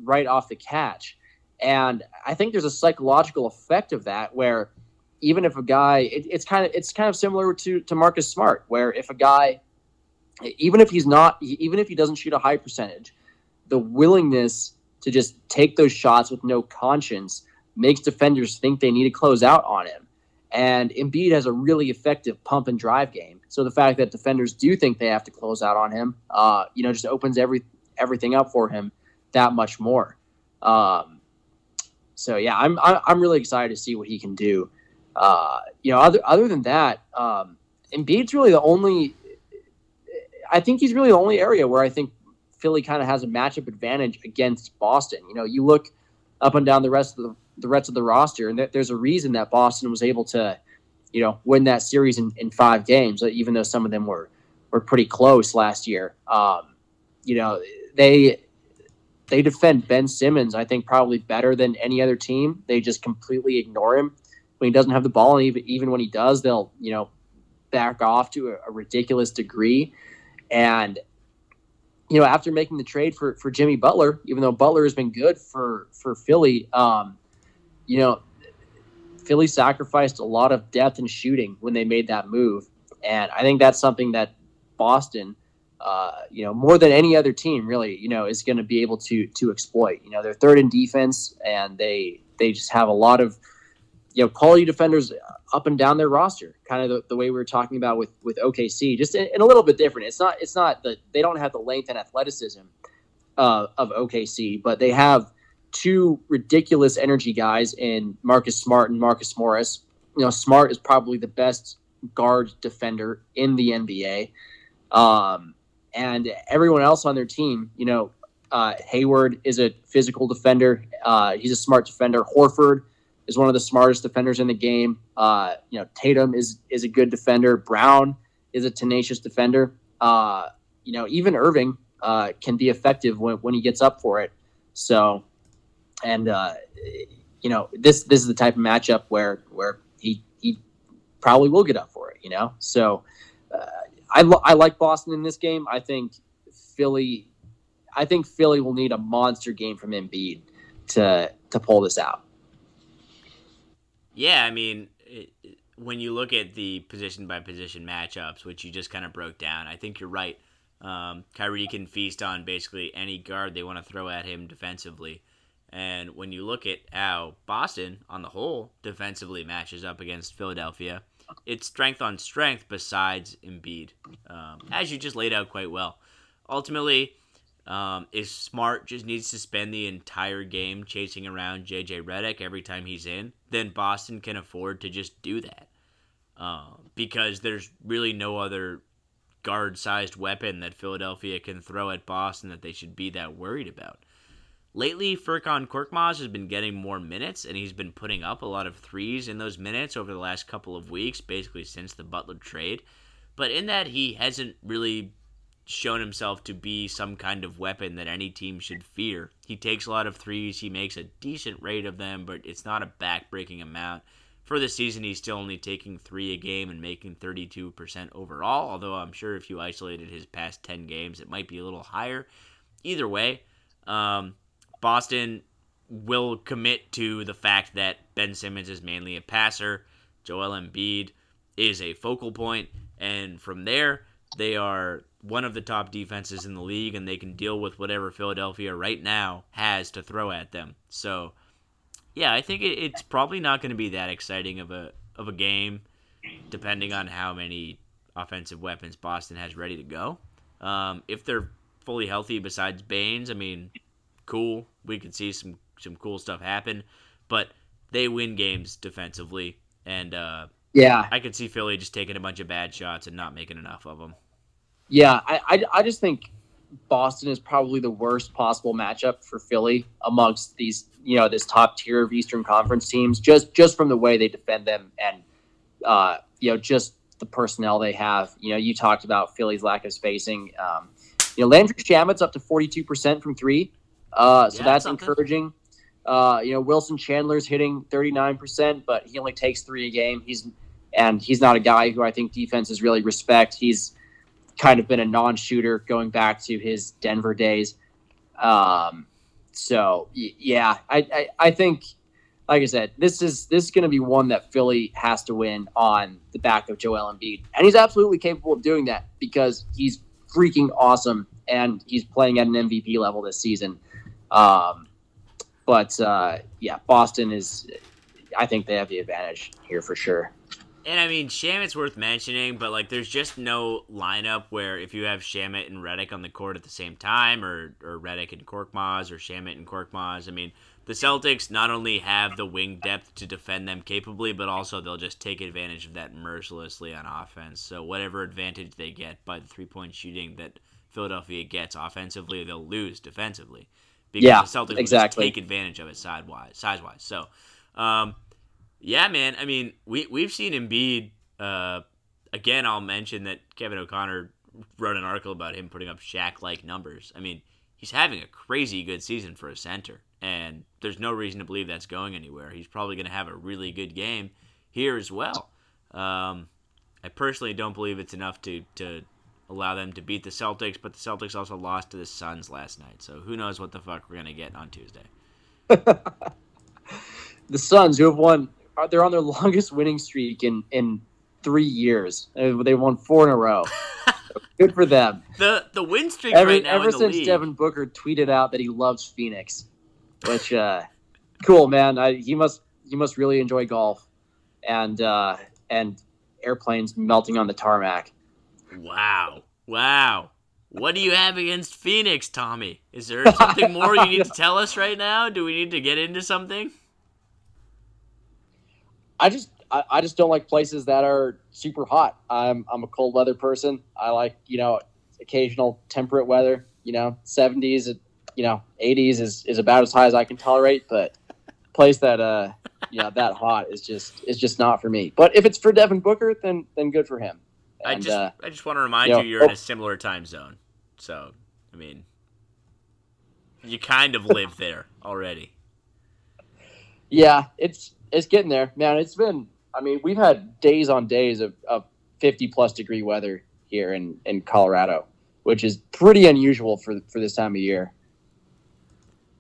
S2: right off the catch. And I think there's a psychological effect of that where even if a guy, it, it's kind of it's kind of similar to to Marcus Smart, where if a guy, even if he's not, even if he doesn't shoot a high percentage, the willingness to just take those shots with no conscience makes defenders think they need to close out on him. And Embiid has a really effective pump and drive game. So the fact that defenders do think they have to close out on him, uh, you know, just opens every everything up for him that much more. Um, so yeah, I'm I'm really excited to see what he can do. Uh, you know, other other than that, um, Embiid's really the only. I think he's really the only area where I think Philly kind of has a matchup advantage against Boston. You know, you look up and down the rest of the the rest of the roster, and there's a reason that Boston was able to, you know, win that series in, in five games, even though some of them were were pretty close last year. Um, you know, they they defend Ben Simmons, I think, probably better than any other team. They just completely ignore him when he doesn't have the ball, and even even when he does, they'll you know back off to a, a ridiculous degree. And you know, after making the trade for for Jimmy Butler, even though Butler has been good for for Philly, um, you know, Philly sacrificed a lot of depth and shooting when they made that move, and I think that's something that Boston uh, you know, more than any other team, really, you know, is going to be able to to exploit. You know, they're third in defense, and they they just have a lot of you know quality defenders up and down their roster. Kind of the, the way we were talking about with with OKC, just in, in, a little bit different. It's not it's not that they don't have the length and athleticism uh, of OKC, but they have two ridiculous energy guys in Marcus Smart and Marcus Morris. You know, Smart is probably the best guard defender in the NBA. Um, and everyone else on their team, you know, uh, Hayward is a physical defender. Uh, he's a smart defender. Horford is one of the smartest defenders in the game. Uh, you know, Tatum is is a good defender. Brown is a tenacious defender. Uh, you know, even Irving uh, can be effective when, when he gets up for it. So, and uh, you know, this this is the type of matchup where where he he probably will get up for it. You know, so I, I like Boston in this game. I think Philly, I think Philly will need a monster game from Embiid to to pull this out.
S1: Yeah, I mean, it, when you look at the position by position matchups, which you just kind of broke down, I think you're right. Um, Kyrie can feast on basically any guard they want to throw at him defensively. And when you look at how Boston, on the whole, defensively matches up against Philadelphia, it's strength on strength besides Embiid, um, as you just laid out quite well. Ultimately, um, if Smart just needs to spend the entire game chasing around JJ Redick every time he's in, then Boston can afford to just do that. Uh, because there's really no other guard sized weapon that Philadelphia can throw at Boston that they should be that worried about. Lately Furkan Korkmaz has been getting more minutes and he's been putting up a lot of threes in those minutes over the last couple of weeks, basically since the Butler trade. But in that, he hasn't really shown himself to be some kind of weapon that any team should fear. He takes a lot of threes, he makes a decent rate of them, but it's not a back-breaking amount. For the season, he's still only taking three a game and making 32% overall, although I'm sure if you isolated his past 10 games, it might be a little higher. Either way, um, Boston will commit to the fact that Ben Simmons is mainly a passer, Joel Embiid is a focal point, and from there, they are one of the top defenses in the league, and they can deal with whatever Philadelphia right now has to throw at them. So, yeah, I think it's probably not going to be that exciting of a of a game, depending on how many offensive weapons Boston has ready to go. Um, if they're fully healthy, besides Baynes, I mean, cool. We could see some some cool stuff happen, but they win games defensively, and uh,
S2: yeah,
S1: I could see Philly just taking a bunch of bad shots and not making enough of them.
S2: Yeah, I, I, I just think Boston is probably the worst possible matchup for Philly amongst these, you know, this top tier of Eastern Conference teams, just just from the way they defend them and, uh, you know, just the personnel they have. You know, you talked about Philly's lack of spacing. Um, you know, Landry Shamet's up to forty two percent from three, uh, so yeah, that's something. encouraging. Uh, you know, Wilson Chandler's hitting thirty nine percent, but he only takes three a game. He's and he's not a guy who I think defenses really respect. He's kind of been a non-shooter going back to his Denver days. Um, so yeah, I, I, I think, like I said, this is this is going to be one that Philly has to win on the back of Joel Embiid, and he's absolutely capable of doing that because he's freaking awesome and he's playing at an MVP level this season. Um, but uh, yeah, Boston is. I think they have the advantage here for sure.
S1: And I mean, Shamet's worth mentioning, but like, there's just no lineup where if you have Shamet and Redick on the court at the same time, or or Redick and Korkmaz, or Shamet and Korkmaz. I mean, the Celtics not only have the wing depth to defend them capably, but also they'll just take advantage of that mercilessly on offense. So whatever advantage they get by the three point shooting that Philadelphia gets offensively, they'll lose defensively
S2: because yeah, the
S1: Celtics
S2: exactly.
S1: take advantage of it side wise, size wise. So. Um, yeah, man. I mean, we we've seen Embiid. Uh, again, I'll mention that Kevin O'Connor wrote an article about him putting up Shaq-like numbers. I mean, he's having a crazy good season for a center, and there's no reason to believe that's going anywhere. He's probably going to have a really good game here as well. Um, I personally don't believe it's enough to to allow them to beat the Celtics, but the Celtics also lost to the Suns last night, so who knows what the fuck we're gonna get on Tuesday.
S2: the Suns, who have won they're on their longest winning streak in in three years. Uh, they won four in a row. Good for them.
S1: The the win streak
S2: ever,
S1: right now
S2: ever since
S1: league.
S2: Devin Booker tweeted out that he loves Phoenix, which uh, cool man. I, he must he must really enjoy golf, and uh, and airplanes melting on the tarmac.
S1: Wow! Wow! What do you have against Phoenix, Tommy? Is there something more you need to tell us right now? Do we need to get into something?
S2: I just I, I just don't like places that are super hot. I'm I'm a cold weather person. I like you know occasional temperate weather. You know, 70s, you know, 80s is, is about as high as I can tolerate. But place that uh know that hot is just is just not for me. But if it's for Devin Booker, then then good for him.
S1: And, I just uh, I just want to remind you, know, you you're oh, in a similar time zone. So I mean, you kind of live there already.
S2: Yeah, it's it's getting there, man. It's been. I mean, we've had days on days of, of 50 plus degree weather here in, in Colorado, which is pretty unusual for for this time of year.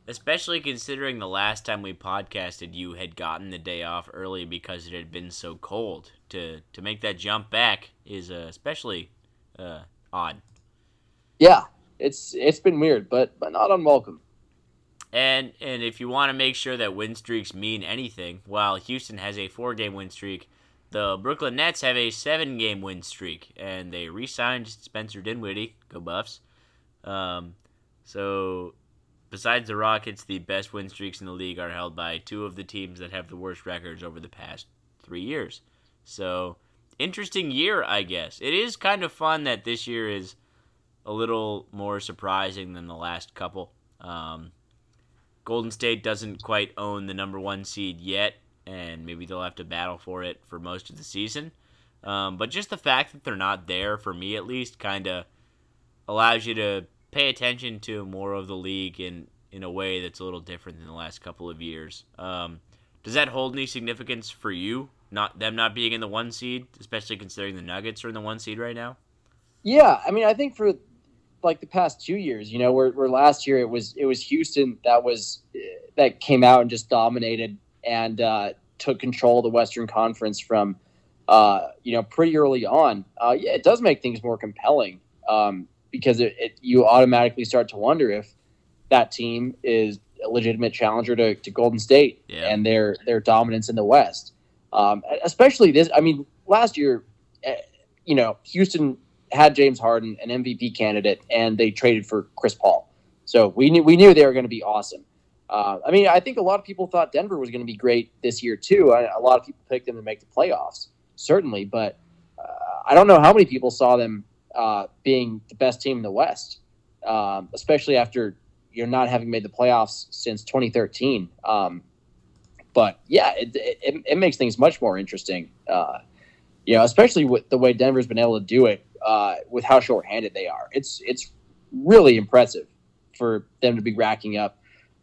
S1: Especially considering the last time we podcasted, you had gotten the day off early because it had been so cold. To to make that jump back is uh, especially uh, odd.
S2: Yeah, it's it's been weird, but but not unwelcome.
S1: And and if you want to make sure that win streaks mean anything, while Houston has a four game win streak, the Brooklyn Nets have a seven game win streak, and they re-signed Spencer Dinwiddie. Go Buffs! Um, so besides the Rockets, the best win streaks in the league are held by two of the teams that have the worst records over the past three years. So interesting year, I guess. It is kind of fun that this year is a little more surprising than the last couple. Um, Golden State doesn't quite own the number one seed yet, and maybe they'll have to battle for it for most of the season. Um, but just the fact that they're not there, for me at least, kind of allows you to pay attention to more of the league in, in a way that's a little different than the last couple of years. Um, does that hold any significance for you? Not them not being in the one seed, especially considering the Nuggets are in the one seed right now.
S2: Yeah, I mean, I think for like the past two years, you know, where, where last year it was it was Houston that was that came out and just dominated and uh, took control of the Western Conference from uh, you know pretty early on. Uh, yeah, it does make things more compelling um, because it, it, you automatically start to wonder if that team is a legitimate challenger to, to Golden State yeah. and their their dominance in the West. Um, especially this, I mean, last year, eh, you know, Houston had James Harden, an MVP candidate, and they traded for Chris Paul. So we knew we knew they were going to be awesome. Uh, I mean, I think a lot of people thought Denver was going to be great this year too. I, a lot of people picked them to make the playoffs, certainly, but uh, I don't know how many people saw them uh, being the best team in the West, um, especially after you're not having made the playoffs since 2013. Um, but yeah, it, it, it, makes things much more interesting. Uh, you know, especially with the way Denver's been able to do it uh, with how short-handed they are. It's it's really impressive for them to be racking up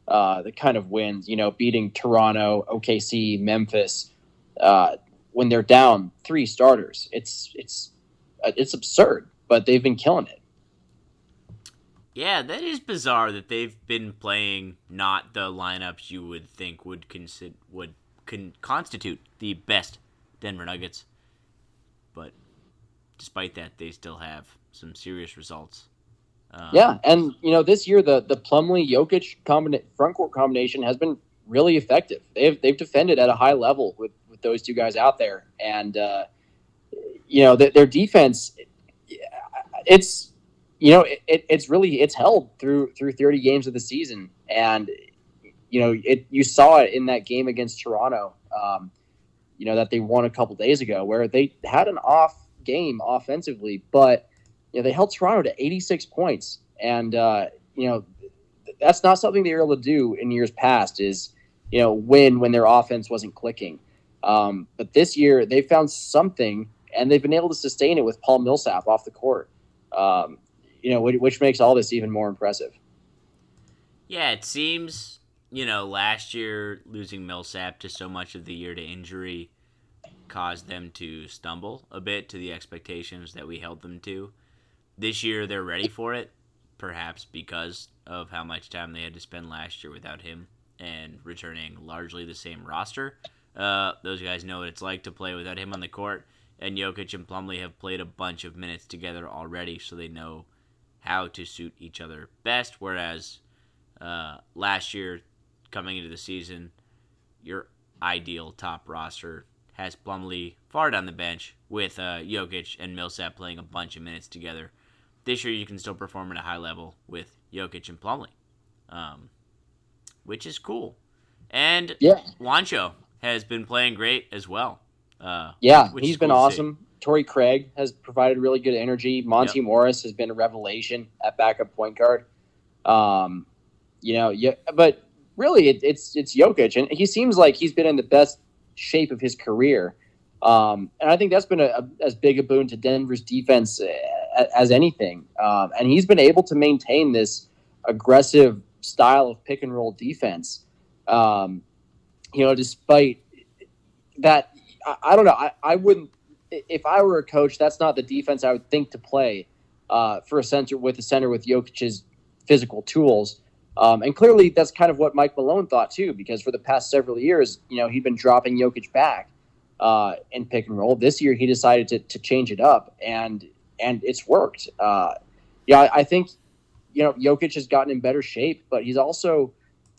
S2: uh, the kind of wins. You know, beating Toronto, OKC, Memphis uh, when they're down three starters. It's it's uh, it's absurd, but they've been killing it.
S1: Yeah, that is bizarre that they've been playing not the lineups you would think would consider would con- constitute the best Denver Nuggets. But despite that, they still have some serious results.
S2: Um, yeah, and you know this year the the Plumlee Jokic combina- front court combination has been really effective. They've they've defended at a high level with with those two guys out there, and uh, you know their defense. It's you know it, it's really it's held through through 30 games of the season, and you know it you saw it in that game against Toronto. Um, you know that they won a couple days ago, where they had an off game offensively, but you know, they held Toronto to 86 points, and uh, you know that's not something they were able to do in years past. Is you know win when their offense wasn't clicking. Um, but this year they found something, and they've been able to sustain it with Paul Millsap off the court. Um, you know, which, makes all this even more impressive.
S1: Yeah, it seems you know last year losing Millsap to so much of the year to injury caused them to stumble a bit to the expectations that we held them to. This year, they're ready for it, perhaps because of how much time they had to spend last year without him and returning largely the same roster. Uh, those guys know what it's like to play without him on the court, and Jokic and Plumlee have played a bunch of minutes together already, so they know how to suit each other best. Whereas uh, last year, coming into the season, your ideal top roster has Plumlee far down the bench with uh, Jokic and Millsap playing a bunch of minutes together. This year, you can still perform at a high level with Jokic and Plumlee, um, which is cool. And yeah. Juancho has been playing great as well.
S2: Uh, yeah, he's been cool awesome. Torrey Craig has provided really good energy. Monte yep. Morris has been a revelation at backup point guard. Um, you know, yeah, but really, it, it's it's Jokic, and he seems like he's been in the best shape of his career. Um, and I think that's been a, a, as big a boon to Denver's defense as, uh, as anything. Um, and he's been able to maintain this aggressive style of pick and roll defense. Um, you know, despite that, I, I don't know. I, I, wouldn't, if I were a coach, that's not the defense I would think to play uh, for a center with a center with Jokic's physical tools. Um, and clearly, that's kind of what Mike Malone thought too, because for the past several years, you know, he'd been dropping Jokic back uh, in pick and roll. This year, he decided to, to change it up, and and it's worked. Uh, yeah, I, think you know Jokic has gotten in better shape, but he's also,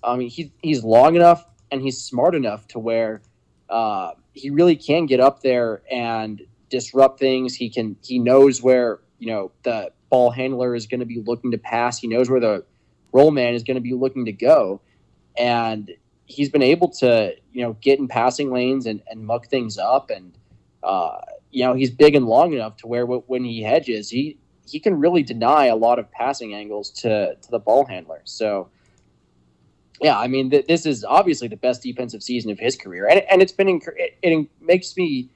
S2: I mean, he's he's long enough and he's smart enough to where uh, he really can get up there and disrupt things. He can he knows where you know the ball handler is going to be looking to pass. He knows where the roll man is going to be looking to go. And he's been able to, you know, get in passing lanes and, and muck things up. And, uh, you know, he's big and long enough to where when he hedges, he, he can really deny a lot of passing angles to, to the ball handler. So, yeah, I mean, th- this is obviously the best defensive season of his career, and, and it's been it, it makes me,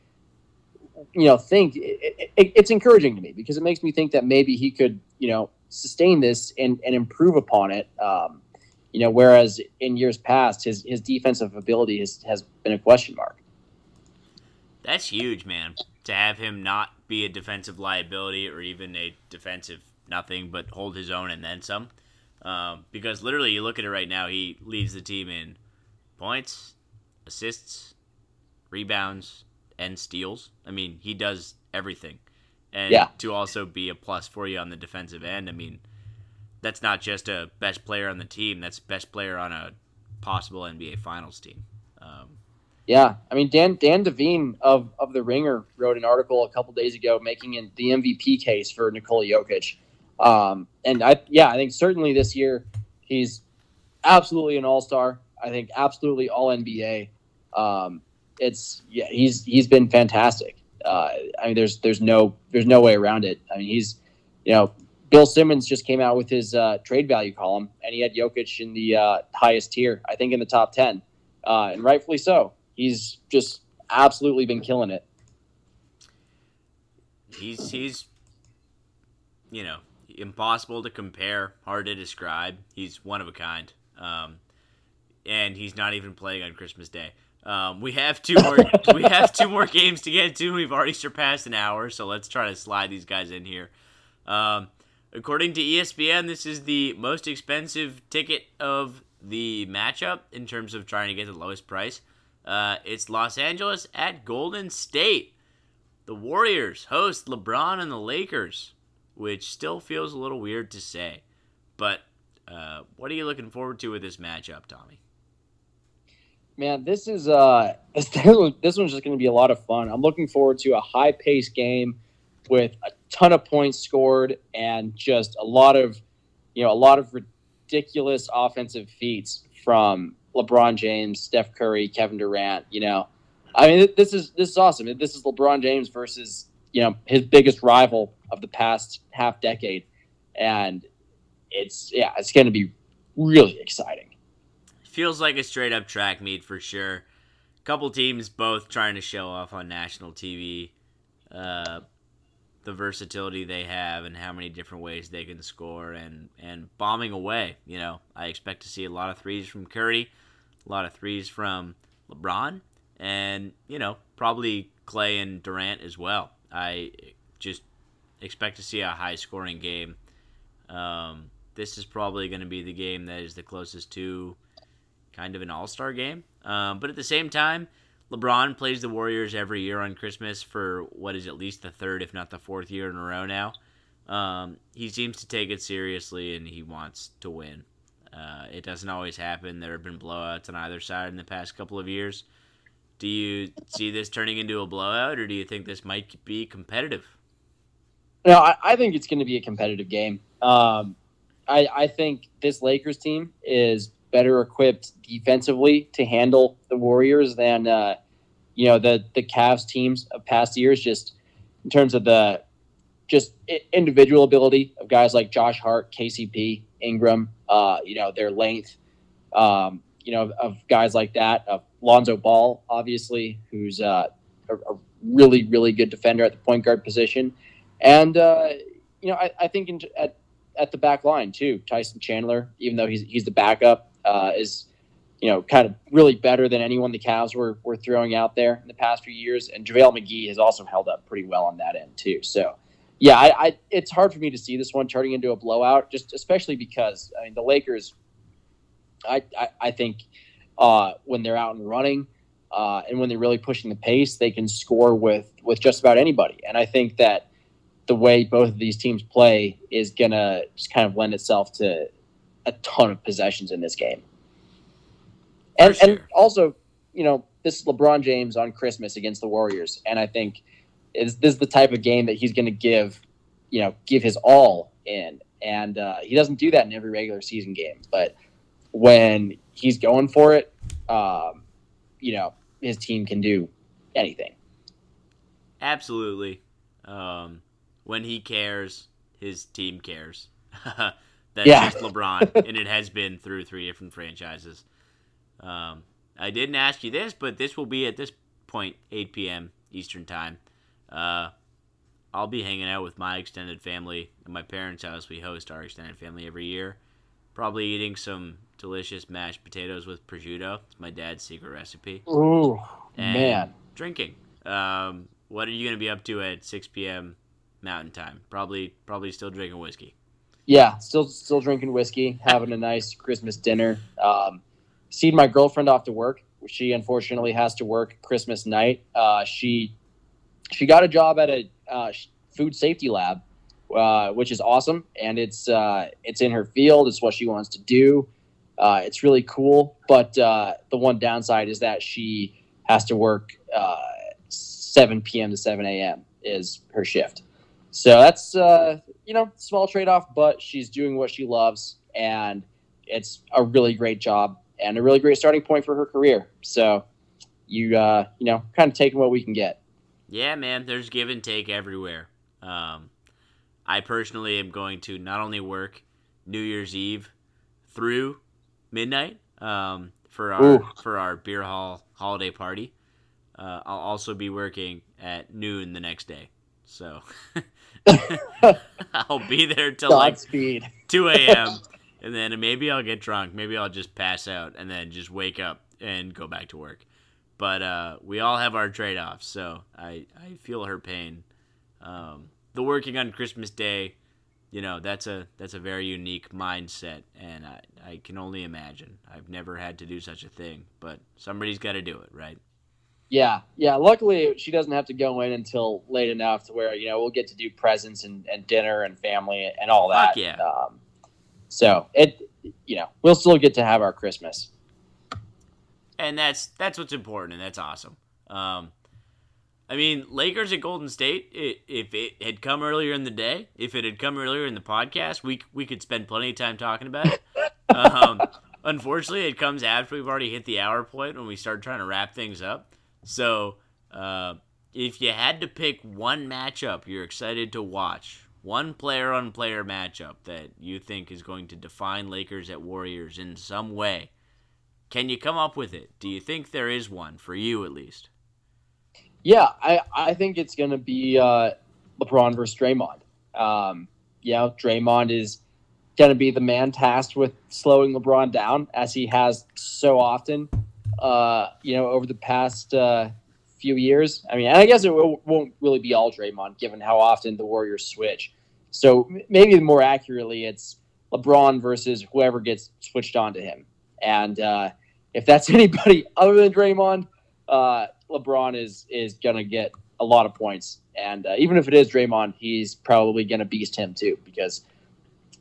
S2: you know, think it, it, it's encouraging to me because it makes me think that maybe he could, you know, sustain this and, and improve upon it. Um, you know, whereas in years past, his his defensive ability has has been a question mark.
S1: That's huge, man. To have him not be a defensive liability or even a defensive nothing, but hold his own and then some. Um, because literally, you look at it right now, he leads the team in points, assists, rebounds, and steals. I mean, he does everything. And
S2: yeah.
S1: to also be a plus for you on the defensive end, I mean, that's not just a best player on the team, that's best player on a possible NBA Finals team. Um,
S2: yeah, I mean Dan Dan Devine of of the Ringer wrote an article a couple days ago making the MVP case for Nikola Jokic, um, and I yeah I think certainly this year he's absolutely an All Star. I think absolutely All NBA. Um, it's yeah he's he's been fantastic. Uh, I mean there's there's no there's no way around it. I mean he's you know Bill Simmons just came out with his uh, trade value column and he had Jokic in the uh, highest tier I think in the top ten, uh, and rightfully so he's just absolutely been killing it.
S1: He's he's you know impossible to compare, hard to describe. He's one of a kind, um, and he's not even playing on Christmas Day. Um, we have two more. we have two more games to get to. We've already surpassed an hour, so let's try to slide these guys in here. Um, according to ESPN, this is the most expensive ticket of the matchup in terms of trying to get the lowest price. Uh, it's Los Angeles at Golden State. The Warriors host LeBron and the Lakers, which still feels a little weird to say. But uh, what are you looking forward to with this matchup, Tommy?
S2: Man, this is uh, this one's just going to be a lot of fun. I'm looking forward to a high paced game with a ton of points scored and just a lot of, you know, a lot of ridiculous offensive feats from LeBron James, Steph Curry, Kevin Durant. You know, I mean, this is this is awesome. This is LeBron James versus you know his biggest rival of the past half decade, and it's yeah, it's going to be really exciting.
S1: Feels like a straight up track meet for sure. Couple teams both trying to show off on national TV. Uh, the versatility they have and how many different ways they can score and and bombing away. You know, I expect to see a lot of threes from Curry, a lot of threes from LeBron, and you know probably Klay and Durant as well. I just expect to see a high scoring game. Um, this is probably going to be the game that is the closest to kind of an all star game. Um, but at the same time, LeBron plays the Warriors every year on Christmas for what is at least the third, if not the fourth year in a row now. Um, he seems to take it seriously and he wants to win. Uh, it doesn't always happen. There have been blowouts on either side in the past couple of years. Do you see this turning into a blowout, or do you think this might be competitive?
S2: No, I, I think it's going to be a competitive game. Um, I, I think this Lakers team is better equipped defensively to handle the Warriors than uh, you know the the Cavs teams of past years. Just in terms of the just individual ability of guys like Josh Hart, KCP, Ingram, uh, you know their length, um, you know of guys like that. Lonzo Ball, obviously, who's uh, a, a, really really good defender at the point guard position, and uh, you know I, I think in, at at the back line too. Tyson Chandler, even though he's he's the backup, uh, is you know kind of really better than anyone the Cavs were were throwing out there in the past few years. And JaVale McGee has also held up pretty well on that end too. So yeah, I, I it's hard for me to see this one turning into a blowout, just especially because I mean the Lakers. I I, I think uh, when they're out and running. Uh, and when they're really pushing the pace, they can score with with just about anybody. And I think that the way both of these teams play is gonna just kind of lend itself to a ton of possessions in this game. And sure. and also, you know, this is LeBron James on Christmas against the Warriors, and I think is this is the type of game that he's going to give, you know, give his all in, and uh, he doesn't do that in every regular season game, but when he's going for it, um, you know, his team can do anything.
S1: Absolutely. Um, when he cares, his team cares. That's
S2: Yeah.
S1: just LeBron, and it has been through three different franchises. Um, I didn't ask you this, but this will be at this point 8 p.m. Eastern time. Uh, I'll be hanging out with my extended family at my parents' house. We host our extended family every year. Probably eating some delicious mashed potatoes with prosciutto. It's my dad's secret recipe.
S2: Ooh,
S1: And
S2: man.
S1: drinking. Um, what are you gonna be up to at 6 p.m. Mountain Time? Probably, probably still drinking whiskey.
S2: Yeah, still still drinking whiskey, having a nice Christmas dinner. Um, my girlfriend off to work. She unfortunately has to work Christmas night. Uh, she she got a job at a uh, food safety lab, uh, which is awesome, and it's uh, it's in her field. It's what she wants to do. Uh, it's really cool, but uh, the one downside is that she has to work uh, 7 p.m. to 7 a.m. is her shift. So that's uh, you know small trade off, but she's doing what she loves, and it's a really great job and a really great starting point for her career. So you uh, you know kind of taking what we can get.
S1: Yeah, man, there's give and take everywhere. Um, I personally am going to not only work New Year's Eve through midnight um, for our
S2: Ooh.
S1: for our beer hall holiday party. Uh, I'll also be working at noon the next day, so I'll be there till like. 2 a.m. and then maybe I'll get drunk. Maybe I'll just pass out and then just wake up and go back to work. But uh, we all have our trade offs, so I, I feel her pain. Um, the working on Christmas Day, you know, that's a that's a very unique mindset, and I, I can only imagine. I've never had to do such a thing, but somebody's got to do it, right?
S2: Yeah, yeah. Luckily, she doesn't have to go in until late enough to where you know we'll get to do presents and, and dinner and family and all that.
S1: Fuck yeah.
S2: Um, so it, you know, we'll still get to have our Christmas.
S1: and that's that's what's important, and that's awesome. Um, I mean, Lakers at Golden State. i if it had come earlier in the day, if it had come earlier in the podcast, we we could spend plenty of time talking about it. um, unfortunately, it comes after we've already hit the hour point when we start trying to wrap things up. So, uh, if you had to pick one matchup you're excited to watch, one player on player matchup that you think is going to define Lakers at Warriors in some way, can you come up with it? Do you think there is one for you at least?
S2: Yeah, I, I think it's going to be uh, LeBron versus Draymond. Um, you know, Draymond is going to be the man tasked with slowing LeBron down, as he has so often, uh, you know, over the past uh, few years. I mean, I guess it will, won't really be all Draymond, given how often the Warriors switch. So maybe more accurately, it's LeBron versus whoever gets switched on to him. And uh, if that's anybody other than Draymond, uh, LeBron is is gonna get a lot of points, and uh, even if it is Draymond, he's probably gonna beast him too because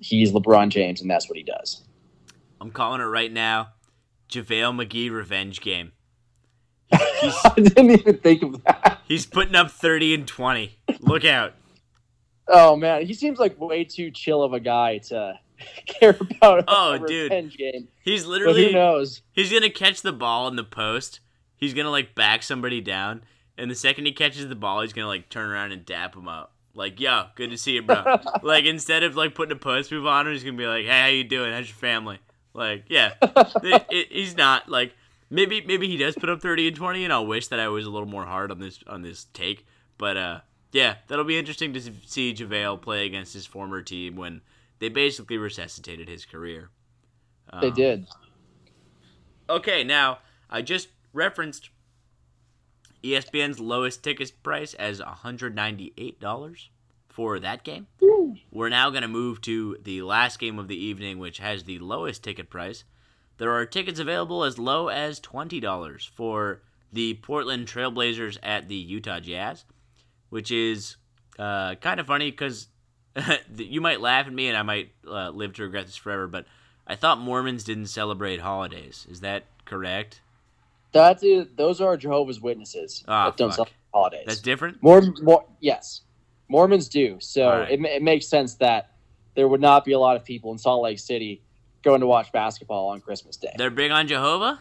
S2: he's LeBron James, and that's what he does.
S1: I'm calling it right now. JaVale McGee revenge game.
S2: I didn't even think of that.
S1: he's putting up 30 and 20. Look out.
S2: Oh man, he seems like way too chill of a guy to care about
S1: Oh,
S2: a
S1: dude.
S2: game.
S1: He's
S2: But who
S1: literally
S2: knows?
S1: he's going to catch the ball in the post. He's going to like back somebody down and the second he catches the ball, he's going to like turn around and dap him up. Like, yo, good to see you, bro. like instead of like putting a post move on him, he's going to be like, "Hey, how you doing? How's your family?" Like, yeah. it, it, he's not like maybe maybe he does put up 30 and 20 and I'll wish that I was a little more hard on this on this take but uh yeah that'll be interesting to see JaVale play against his former team when they basically resuscitated his career
S2: They
S1: Um,
S2: did.
S1: okay now I just referenced ESPN's lowest ticket price as $198 for that game we're now going to move to the last game of the evening, which has the lowest ticket price. There are tickets available as low as $20 for the Portland Trailblazers at the Utah Jazz, which is uh, kind of funny because you might laugh at me and I might uh, live to regret this forever, but I thought Mormons didn't celebrate holidays. Is that correct?
S2: That is, those are Jehovah's Witnesses
S1: Ah,
S2: that don't
S1: fuck.
S2: celebrate holidays.
S1: That's different?
S2: More, more, yes, Mormons do. So
S1: right.
S2: it, it makes sense that there would not be a lot of people in Salt Lake City going to watch basketball on Christmas Day.
S1: They're big on Jehovah?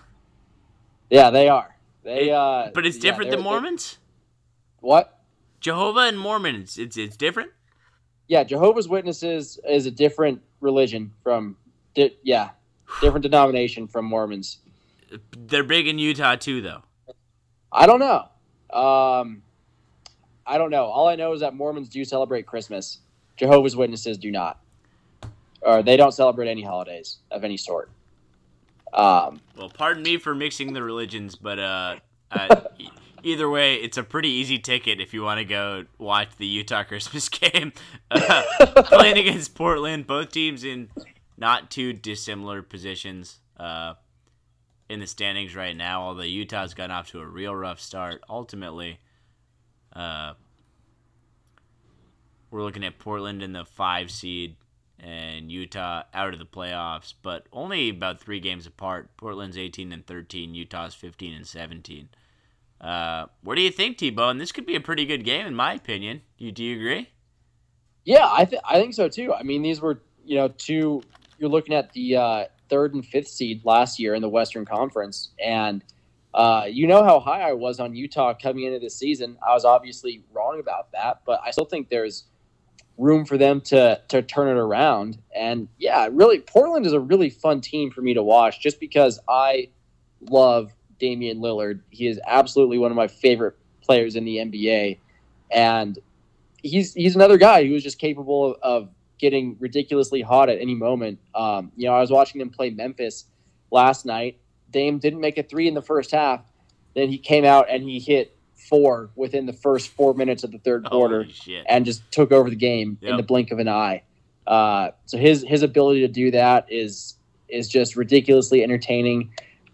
S2: yeah, they are. They,
S1: It-
S2: uh,
S1: But it's
S2: yeah,
S1: different than Mormons?
S2: What?
S1: Jehovah and Mormons, it's, it's different?
S2: Yeah, Jehovah's Witnesses is a different religion from, di- yeah, different denomination from Mormons.
S1: They're big in Utah too, though.
S2: I don't know. Um, I don't know. All I know is that Mormons do celebrate Christmas. Jehovah's Witnesses do not, or they don't celebrate any holidays of any sort. Um,
S1: well, pardon me for mixing the religions, but uh, uh, either way, it's a pretty easy ticket if you want to go watch the Utah Christmas game uh, playing against Portland. Both teams in not too dissimilar positions uh, in the standings right now. Although Utah's gotten off to a real rough start. Ultimately, uh, we're looking at Portland in the five seed and Utah out of the playoffs, but only about three games apart. Portland's 18 and 13, Utah's 15 and 17. Uh, what do you think, T-Bone? This could be a pretty good game, in my opinion. Do you, do you agree?
S2: Yeah, I I think so too. I mean, these were you know two. You're looking at the uh, third and fifth seed last year in the Western Conference, and uh, you know how high I was on Utah coming into this season. I was obviously wrong about that, but I still think there's room for them to to turn it around. And yeah, really, Portland is a really fun team for me to watch, just because I love Damian Lillard. He is absolutely one of my favorite players in the NBA, and he's he's another guy who is just capable of, of getting ridiculously hot at any moment. Um, you know, I was watching them play Memphis last night. Dame didn't make a three in the first half. Then he came out and he hit four within the first four minutes of the third quarter and just took over the game yep. in the blink of an eye. Uh, so his his ability to do that is is just ridiculously entertaining.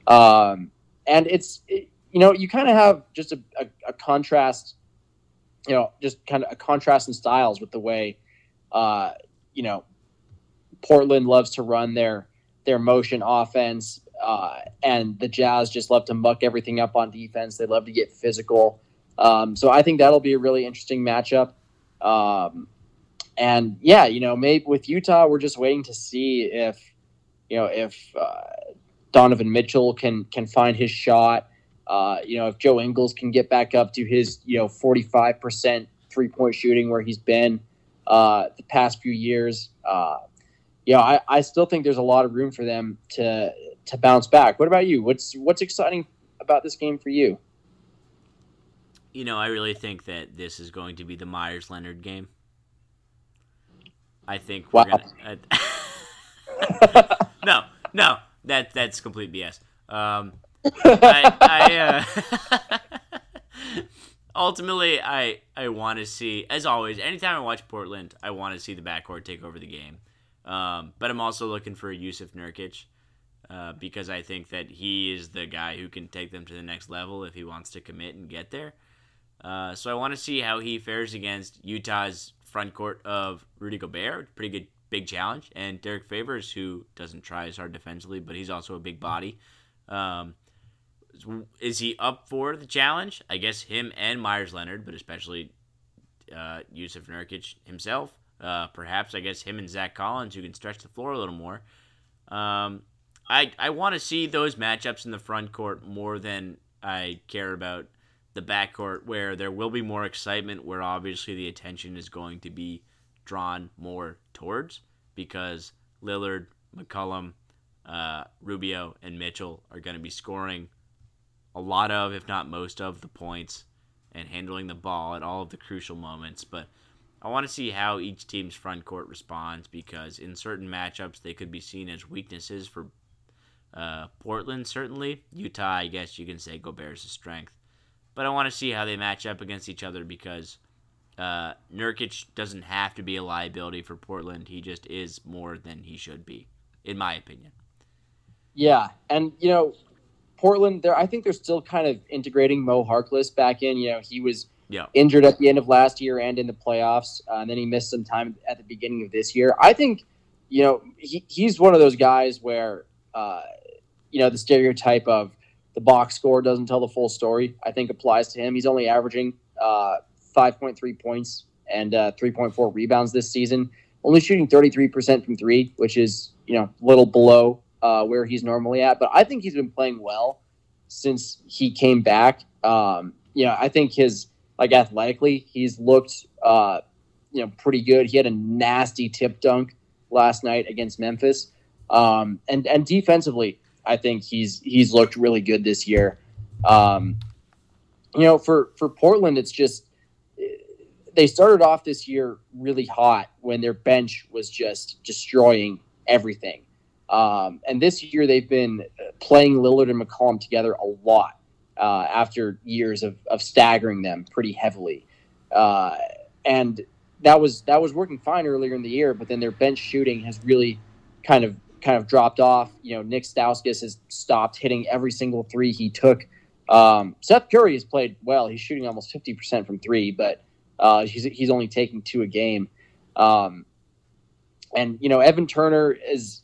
S2: Um, and it's it, you know you kind of have just a, a, a, contrast you know just kind of a contrast in styles with the way uh, you know portland loves to run their their motion offense uh, and the jazz just love to muck everything up on defense. They love to get physical. Um, so i think that'll be a really interesting matchup. Um, and yeah you know maybe with utah we're just waiting to see if you know if uh, Donovan Mitchell can can find his shot. Uh, you know, if Joe Ingles can get back up to his you know 45 percent three point shooting where he's been uh, the past few years, uh, you know, I, I still think there's a lot of room for them to to bounce back. What about you? What's what's exciting about this game for you?
S1: You know, I really think that this is going to be the Meyers Leonard game. I think we're wow. gonna. Uh, no, no, that that's complete BS. Um, I, I uh, ultimately I I want to see as always. Anytime I watch Portland, I want to see the backcourt take over the game. Um, but I'm also looking for Jusuf Nurkic uh, because I think that he is the guy who can take them to the next level if he wants to commit and get there. Uh, so I want to see how he fares against Utah's front court of Rudy Gobert. Pretty good big challenge. And Derrick Favors, who doesn't try as hard defensively, but he's also a big body. Um, is he up for the challenge? I guess him and Meyers Leonard, but especially uh, Jusuf Nurkic himself. Uh, perhaps I guess him and Zach Collins, who can stretch the floor a little more. Um, I I want to see those matchups in the front court more than I care about the backcourt, where there will be more excitement, where obviously the attention is going to be drawn more towards because Lillard, McCollum, uh, Rubio, and Mitchell are going to be scoring a lot of, if not most of, the points and handling the ball at all of the crucial moments. But I want to see how each team's front court responds because in certain matchups they could be seen as weaknesses for uh, Portland, certainly. Utah, I guess you can say Gobert's a strength. But I want to see how they match up against each other because uh, Nurkic doesn't have to be a liability for Portland. He just is more than he should be, in my opinion.
S2: Yeah, and you know, Portland. There, I think they're still kind of integrating Mo Harkless back in. You know, he was yeah. injured at the end of last year and in the playoffs, uh, and then he missed some time at the beginning of this year. I think, you know, he, he's one of those guys where, uh, you know, the stereotype of the box score doesn't tell the full story. I think applies to him. He's only averaging uh, 5.3 points and uh, 3.4 rebounds this season. Only shooting 33% from three, which is you know a little below uh, where he's normally at. But I think he's been playing well since he came back. Um, you know, I think his like athletically, he's looked uh, you know pretty good. He had a nasty tip dunk last night against Memphis. Um, and and defensively, I think he's he's looked really good this year. Um, you know, for for Portland, it's just they started off this year really hot when their bench was just destroying everything. Um, and this year they've been playing Lillard and McCollum together a lot uh, after years of, of staggering them pretty heavily. Uh, and that was that was working fine earlier in the year, but then their bench shooting has really kind of kind of dropped off. You know, Nick Stauskas has stopped hitting every single three he took. Um, Seth Curry has played well. He's shooting almost fifty percent from three, but uh, he's he's only taking two a game. Um, and you know, Evan Turner is,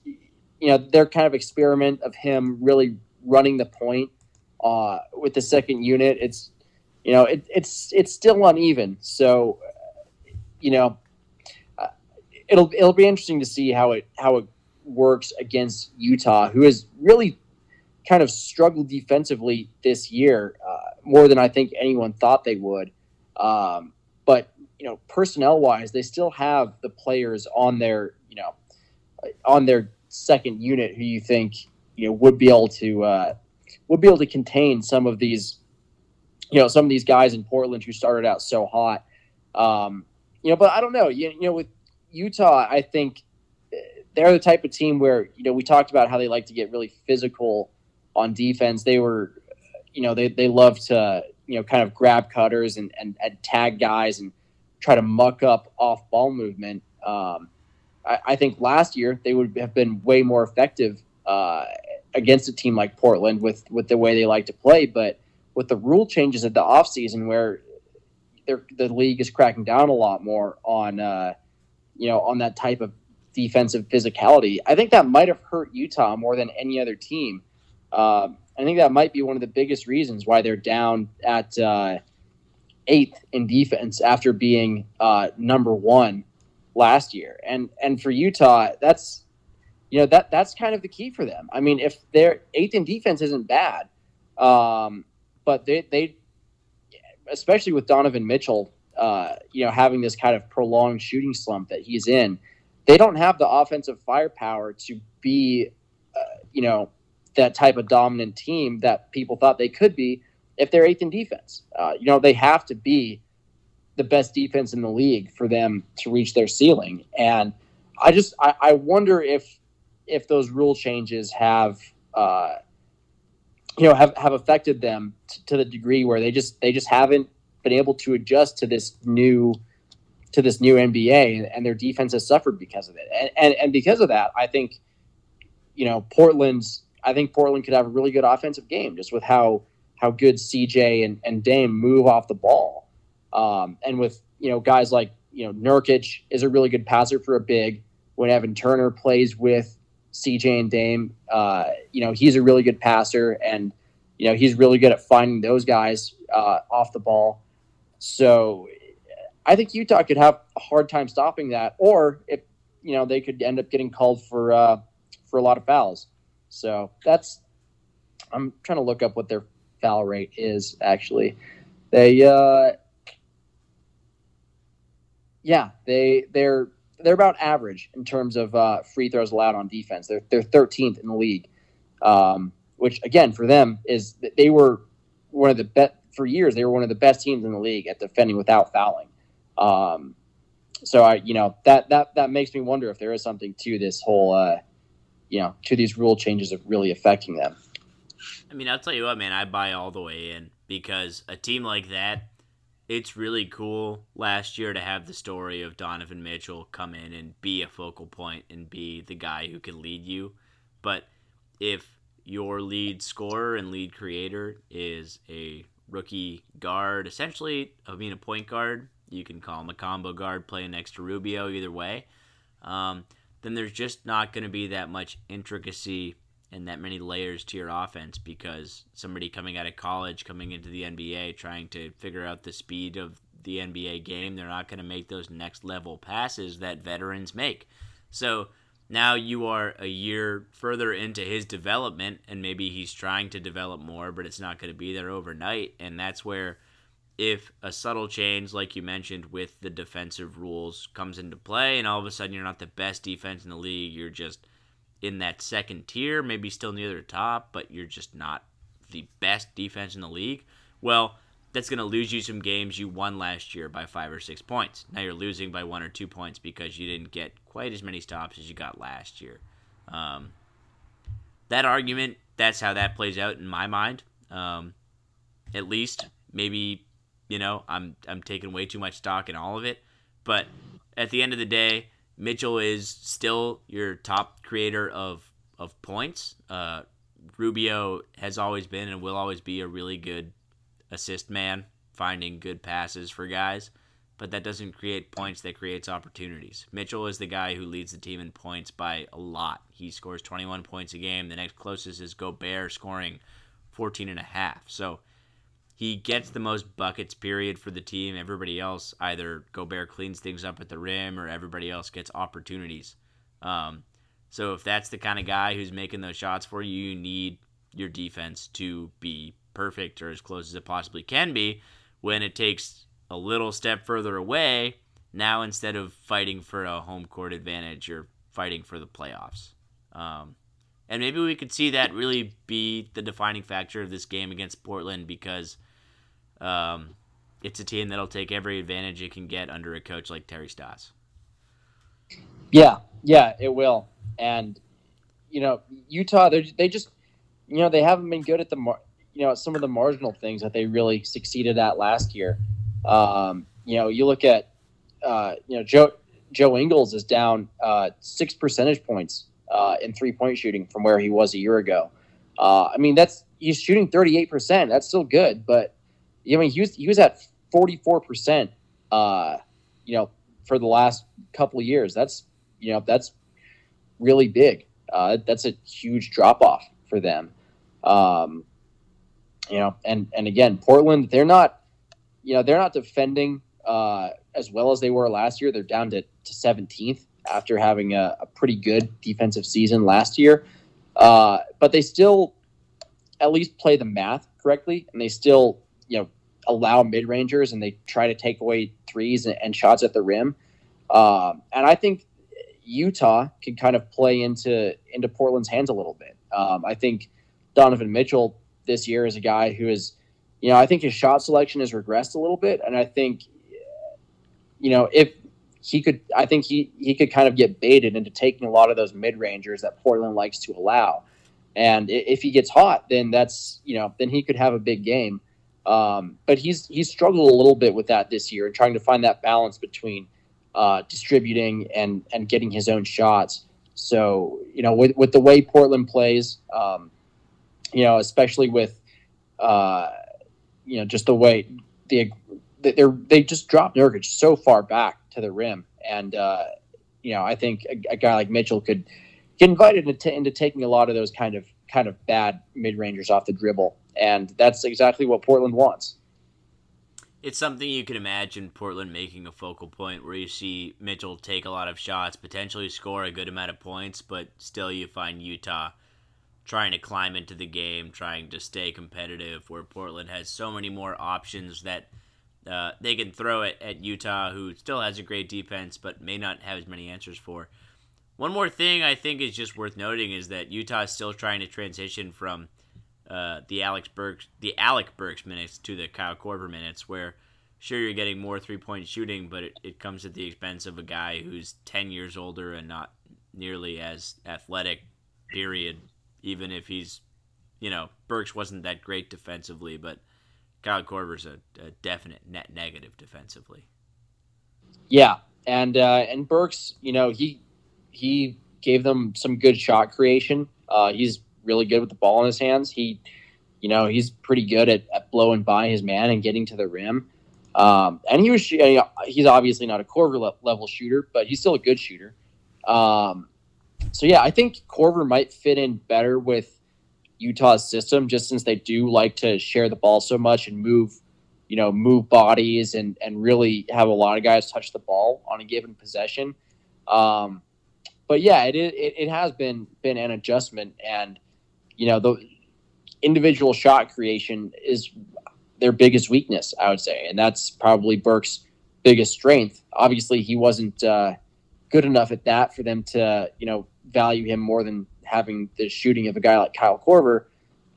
S2: you know, their kind of experiment of him really running the point uh, with the second unit. It's, you know, it, it's it's still uneven. So, you know, uh, it'll it'll be interesting to see how it how it works against Utah, who has really kind of struggled defensively this year uh, more than I think anyone thought they would. Um, but you know, personnel wise, they still have the players on their you know on their second unit who you think you know would be able to uh, would be able to contain some of these you know some of these guys in Portland who started out so hot. Um, you know, but I don't know. You, you know, with Utah, I think they're the type of team where you know we talked about how they like to get really physical on defense. They were, you know, they they love to you know kind of grab cutters and and, and tag guys and try to muck up off ball movement. Um, I, think last year they would have been way more effective uh, against a team like Portland with with the way they like to play, but with the rule changes at the offseason where the league is cracking down a lot more on uh, you know on that type of defensive physicality. I think that might have hurt Utah more than any other team. Um, I think that might be one of the biggest reasons why they're down at uh, eighth in defense after being uh, number one last year. And and for Utah, that's you know that that's kind of the key for them. I mean, if their eighth in defense isn't bad, um, but they they especially with Donovan Mitchell, uh, you know, having this kind of prolonged shooting slump that he's in they don't have the offensive firepower to be, uh, you know, that type of dominant team that people thought they could be if they're eighth in defense. Uh, you know, they have to be the best defense in the league for them to reach their ceiling. And I just I, I wonder if if those rule changes have uh, you know have, have affected them t- to the degree where they just they just haven't been able to adjust to this new to this new NBA, and their defense has suffered because of it. And, and and because of that, I think you know Portland's. I think Portland could have a really good offensive game just with how how good CJ and, and Dame move off the ball, um, and with you know guys like you know Nurkic is a really good passer for a big. When Evan Turner plays with CJ and Dame, uh, you know he's a really good passer, and you know he's really good at finding those guys uh, off the ball. So I think Utah could have a hard time stopping that, or if you know they could end up getting called for uh, for a lot of fouls. So that's I'm trying to look up what their foul rate is actually. They uh, yeah they they're they're about average in terms of uh, free throws allowed on defense. They're they're 13th in the league, um, which again for them is they were one of the best for years. They were one of the best teams in the league at defending without fouling. Um, so I, you know, that that that makes me wonder if there is something to this whole, uh, you know, to these rule changes of really affecting them.
S1: I mean, I'll tell you what, man, I buy all the way in because a team like that, it's really cool last year to have the story of Donovan Mitchell come in and be a focal point and be the guy who can lead you. But if your lead scorer and lead creator is a rookie guard, essentially, I mean, a point guard you can call him a combo guard playing next to Rubio, either way. Um, then there's just not going to be that much intricacy and that many layers to your offense because somebody coming out of college, coming into the NBA, trying to figure out the speed of the NBA game, they're not going to make those next level passes that veterans make. So now you are a year further into his development, and maybe he's trying to develop more, but it's not going to be there overnight. And that's where if a subtle change, like you mentioned, with the defensive rules comes into play, and all of a sudden you're not the best defense in the league, you're just in that second tier, maybe still near the top, but you're just not the best defense in the league. Well, that's going to lose you some games you won last year by five or six points. Now you're losing by one or two points because you didn't get quite as many stops as you got last year. Um, that argument, that's how that plays out in my mind. Um, at least maybe you know I'm I'm taking way too much stock in all of it, but at the end of the day, Mitchell is still your top creator of of points. Uh, Rubio has always been and will always be a really good assist man, finding good passes for guys, but that doesn't create points, that creates opportunities. Mitchell is the guy who leads the team in points by a lot. He scores 21 points a game. The next closest is Gobert scoring 14 and a half. So he gets the most buckets period for the team. Everybody else either Gobert cleans things up at the rim or everybody else gets opportunities. Um, so if that's the kind of guy who's making those shots for you, you need your defense to be perfect or as close as it possibly can be. When it takes a little step further away, now instead of fighting for a home court advantage, you're fighting for the playoffs. Um, and maybe we could see that really be the defining factor of this game against Portland because um, it's a team that'll take every advantage it can get under a coach like Terry Stotts.
S2: Yeah, yeah, it will. And you know, Utah, they just, you know, they haven't been good at the, mar- you know, some of the marginal things that they really succeeded at last year. Um, you know, you look at, uh, you know, Joe Joe Ingles is down uh, six percentage points uh, in three point shooting from where he was a year ago. Uh, I mean, that's he's shooting thirty eight percent. That's still good, but I mean, he was he was at forty four percent. Uh, you know, for the last couple of years, that's you know that's really big. Uh, that's a huge drop off for them. Um, you know, and and again, Portland, they're not, you know, they're not defending uh, as well as they were last year. They're down to, 17th after having a, a pretty good defensive season last year. Uh, but they still at least play the math correctly, and they still, you know, allow mid rangers and they try to take away threes and, and shots at the rim. Um, and I think Utah can kind of play into into Portland's hands a little bit. Um, I think Donovan Mitchell this year is a guy who is, you know, I think his shot selection has regressed a little bit, and I think, you know, if he could, I think he he could kind of get baited into taking a lot of those mid rangers that Portland likes to allow, and if he gets hot, then that's you know, then he could have a big game. Um, but he's he's struggled a little bit with that this year and trying to find that balance between uh, distributing and and getting his own shots. So you know, with with the way Portland plays, um, you know, especially with, uh, you know, just the way the they they just dropped Nurkic so far back to the rim, and uh, you know, I think a, a, guy like Mitchell could get invited into, into taking a lot of those kind of kind of bad mid rangers off the dribble, and that's exactly what Portland wants.
S1: It's something you can imagine Portland making a focal point where you see Mitchell take a lot of shots, potentially score a good amount of points, but still you find Utah trying to climb into the game, trying to stay competitive, where Portland has so many more options that uh, they can throw it at Utah, who still has a great defense, but may not have as many answers for. One more thing I think is just worth noting is that Utah is still trying to transition from uh, the Alex Burks, the Alec Burks minutes to the Kyle Korver minutes, where sure you're getting more three point shooting, but it, it comes at the expense of a guy who's ten years older and not nearly as athletic. Period even if he's, you know, Burks wasn't that great defensively, but Kyle Korver's a, a definite net negative defensively.
S2: Yeah, and uh, and Burks, you know, he he gave them some good shot creation. Uh, he's really good with the ball in his hands. He, you know, he's pretty good at, at blowing by his man and getting to the rim. Um, and he was he's obviously not a Korver level shooter, but he's still a good shooter. Um, so yeah, I think Korver might fit in better with Utah's system, just since they do like to share the ball so much and move, you know, move bodies and and really have a lot of guys touch the ball on a given possession. Um, but yeah, it, it it has been been an adjustment, and you know the individual shot creation is their biggest weakness, I would say, and that's probably Burks' biggest strength. Obviously, he wasn't uh, good enough at that for them to you know value him more than having the shooting of a guy like Kyle Korver.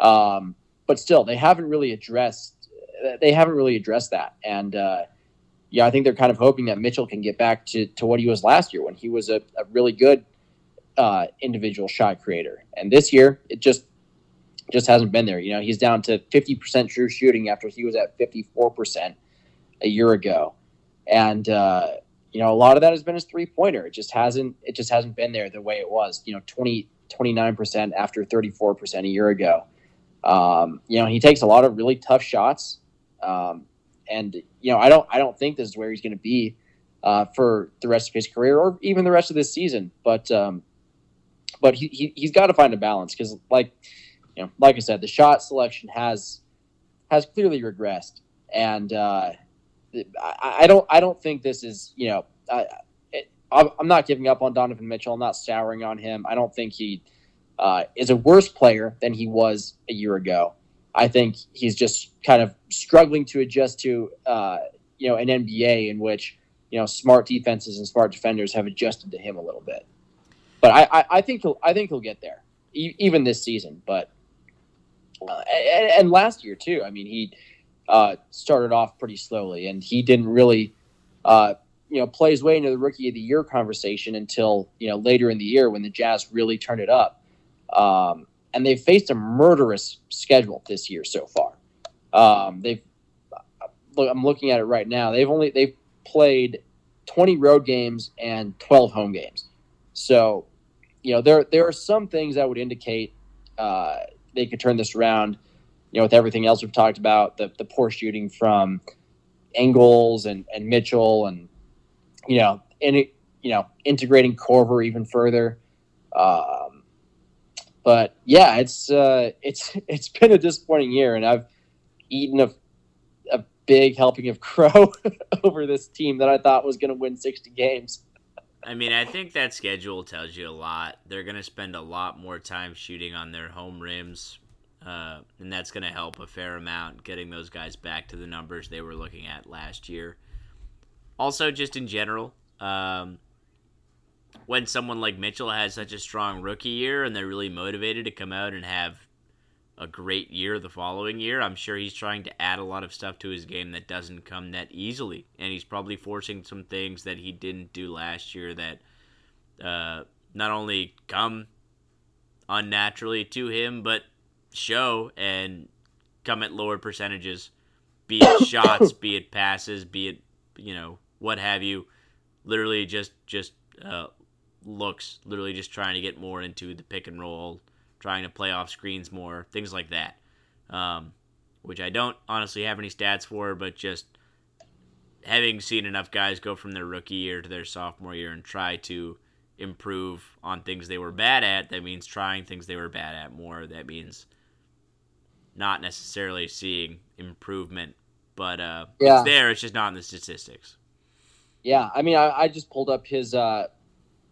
S2: Um, but still, they haven't really addressed they haven't really addressed that, and uh, yeah, I think they're kind of hoping that Mitchell can get back to, to what he was last year when he was a, a really good uh, individual shot creator. And this year, it just just hasn't been there. You know, he's down to 50% true shooting after he was at 54% a year ago. And uh, you know, a lot of that has been his three pointer. It just hasn't it just hasn't been there the way it was. You know, 20 29% after 34% a year ago. Um, you know, he takes a lot of really tough shots. Um, and you know, I don't I don't think this is where he's going to be uh, for the rest of his career or even the rest of this season. But um, but he, he he's got to find a balance because like you know, like I said, the shot selection has has clearly regressed, and uh, I, I, don't I don't think this is you know I, it, I'm not giving up on Donovan Mitchell. I'm not souring on him. I don't think he uh, is a worse player than he was a year ago. I think he's just kind of struggling to adjust to uh, you know an NBA in which you know smart defenses and smart defenders have adjusted to him a little bit. But I, I, I think he'll I think he'll get there e- even this season. But uh, and, and, last year too. I mean, he uh, started off pretty slowly, and he didn't really, uh, you know, play his way into the rookie of the year conversation until you know later in the year when the Jazz really turned it up. Um, and they've faced a murderous schedule this year so far. Um, they've look, I'm looking at it right now. They've only they've played 20 road games and 12 home games. So, you know, there there are some things that would indicate uh, they could turn this around. You know, with everything else we've talked about, the the poor shooting from Ingles and and Mitchell, and you know, and it, you know, integrating Korver even further. Um, but yeah, it's uh, it's it's been a disappointing year, and I've eaten a a big helping of crow over this team that I thought was going to win sixty games.
S1: I mean, I think that schedule tells you a lot. They're going to spend a lot more time shooting on their home rims, uh, and that's going to help a fair amount getting those guys back to the numbers they were looking at last year. Also, just in general, um, when someone like Mitchell has such a strong rookie year and they're really motivated to come out and have a great year the following year. I'm sure he's trying to add a lot of stuff to his game that doesn't come that easily, and he's probably forcing some things that he didn't do last year that uh, not only come unnaturally to him, but show and come at lower percentages, be it shots, be it passes, be it you know what have you. Literally just just uh, looks, literally just trying to get more into the pick and roll trying to play off screens more, things like that. Um, which I don't honestly have any stats for, but just having seen enough guys go from their rookie year to their sophomore year and try to improve on things they were bad at, that means trying things they were bad at more. That means not necessarily seeing improvement, but uh, yeah. it's there. It's just not in the statistics.
S2: Yeah, I mean, I, I just pulled up his uh,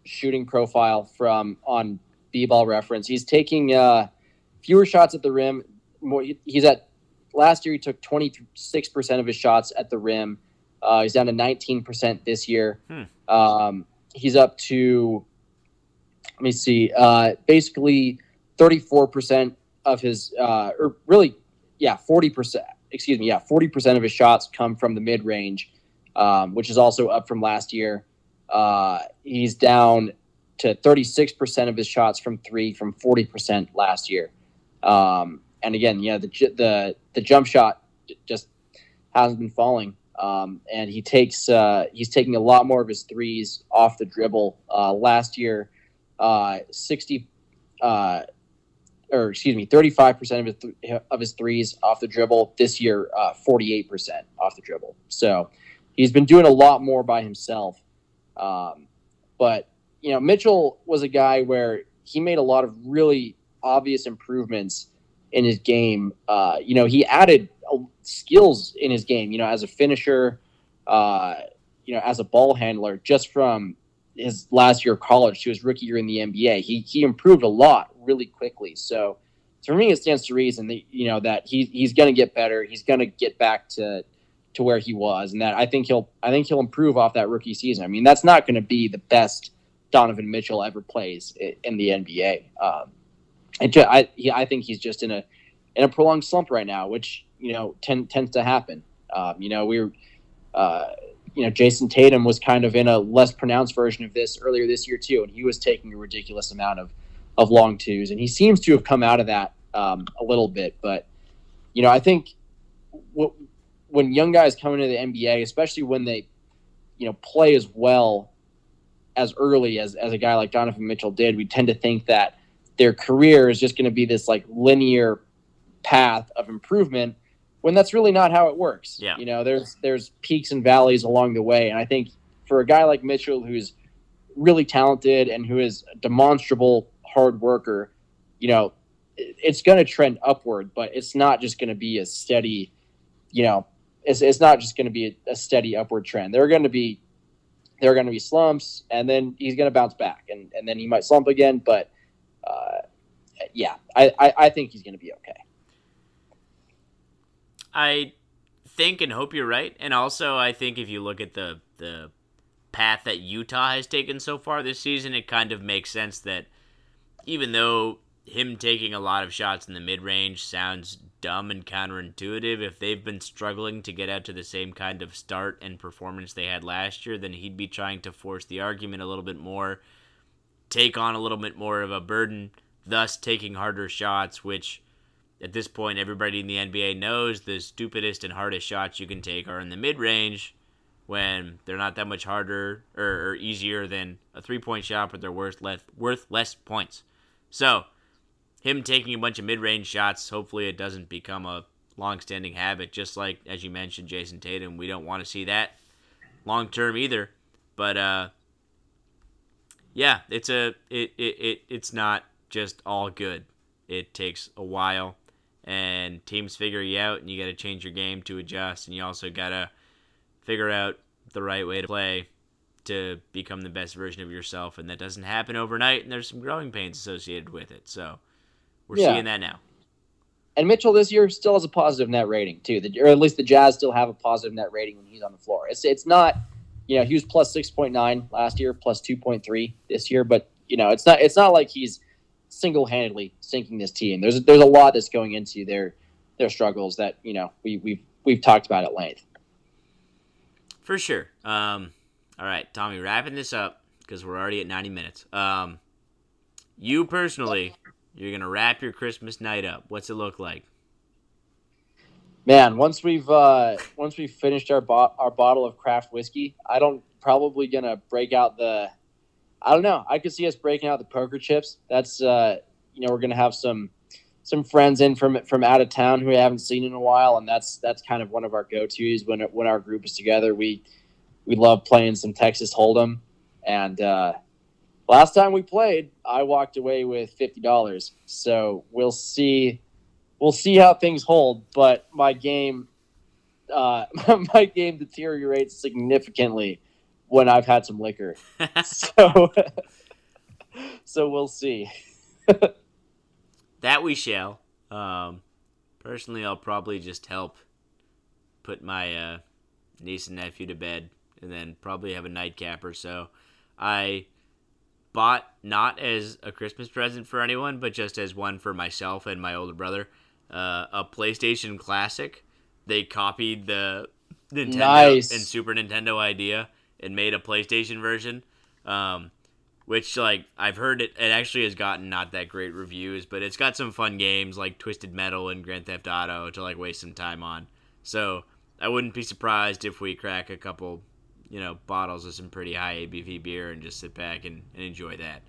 S2: shooting profile from on b-ball reference. He's taking uh, fewer shots at the rim. More, he's at last year. He took 26 percent of his shots at the rim. Uh, he's down to 19 percent this year. Hmm. Um, he's up to let me see, uh, basically 34 percent of his, uh, or really, yeah, 40 percent. Excuse me, yeah, 40 percent of his shots come from the mid range, um, which is also up from last year. Uh, he's down to 36% of his shots from three from 40% last year. Um, and again, yeah, the, the, the jump shot just hasn't been falling. Um, and he takes, uh, he's taking a lot more of his threes off the dribble. Uh, last year, uh, 60, uh, or excuse me, 35% of his, th- of his threes off the dribble. This year, 48% uh, off the dribble. So he's been doing a lot more by himself. Um, but you know, Mitchell was a guy where he made a lot of really obvious improvements in his game. Uh, you know, he added uh, skills in his game. You know, as a finisher, uh, you know, as a ball handler, just from his last year of college to his rookie year in the NBA, he he improved a lot really quickly. So for me, it stands to reason that you know that he he's going to get better. He's going to get back to to where he was, and that I think he'll I think he'll improve off that rookie season. I mean, that's not going to be the best Donovan Mitchell ever plays in the NBA. Um, and I he, I think he's just in a in a prolonged slump right now, which you know tend, tends to happen. Um, you know, we are uh, you know, Jayson Tatum was kind of in a less pronounced version of this earlier this year too, and he was taking a ridiculous amount of of long twos, and he seems to have come out of that um, a little bit. But you know, I think w- when young guys come into the NBA, especially when they you know play as well as early as as a guy like Donovan Mitchell did, we tend to think that their career is just going to be this like linear path of improvement when that's really not how it works.
S1: Yeah.
S2: You know, there's there's peaks and valleys along the way, and I think for a guy like Mitchell, who's really talented and who is a demonstrable hard worker, you know, it's going to trend upward, but it's not just going to be a steady, you know, it's, it's not just going to be a, a, steady upward trend. There are going to be there are going to be slumps, and then he's going to bounce back, and, and then he might slump again. But uh, yeah, I, I, I think he's going to be okay.
S1: I think and hope you're right. And also, I think if you look at the the path that Utah has taken so far this season, it kind of makes sense that even though him taking a lot of shots in the mid range sounds dumb and counterintuitive, if they've been struggling to get out to the same kind of start and performance they had last year, then he'd be trying to force the argument a little bit more, take on a little bit more of a burden, thus taking harder shots, which at this point, everybody in the NBA knows the stupidest and hardest shots you can take are in the mid range when they're not that much harder or, or easier than a three point shot, but they're worth less, worth less points. So, him taking a bunch of mid range shots, hopefully it doesn't become a long standing habit. Just like, as you mentioned, Jayson Tatum, we don't want to see that long term either. But, uh, yeah, it's a it, it, it it's not just all good. It takes a while and teams figure you out and you got to change your game to adjust and you also got to figure out the right way to play to become the best version of yourself and that doesn't happen overnight and there's some growing pains associated with it so we're yeah. seeing that now
S2: and mitchell this year still has a positive net rating too or at least the jazz still have a positive net rating when he's on the floor it's, it's not you know he was plus 6.9 last year plus 2.3 this year but you know it's not it's not like he's single handedly sinking this team. There's there's a lot that's going into their their struggles that you know we we've we've talked about at length.
S1: For sure. Um, all right, Tommy, wrapping this up because we're already at 90 minutes. Um, you personally, you're gonna wrap your Christmas night up. What's it look like?
S2: Man, once we've uh, once we've finished our bo- our bottle of craft whiskey, I don't probably gonna break out the I don't know. I could see us breaking out the poker chips. That's uh, you know we're gonna have some some friends in from from out of town who we haven't seen in a while, and that's that's kind of one of our go tos when when our group is together. We we love playing some Texas Hold'em, and uh, last time we played, I walked away with fifty dollars. So we'll see we'll see how things hold. But my game uh, my game deteriorates significantly when I've had some liquor. so, so we'll see.
S1: that we shall. Um, personally, I'll probably just help put my uh, niece and nephew to bed, and then probably have a nightcap or so. I bought not as a Christmas present for anyone, but just as one for myself and my older brother, uh, a PlayStation Classic. They copied the Nintendo nice. and Super Nintendo idea and made a PlayStation version. Um, which like I've heard it, it actually has gotten not that great reviews, but it's got some fun games like Twisted Metal and Grand Theft Auto to like waste some time on. So I wouldn't be surprised if we crack a couple, you know, bottles of some pretty high ABV beer and just sit back and, and enjoy that.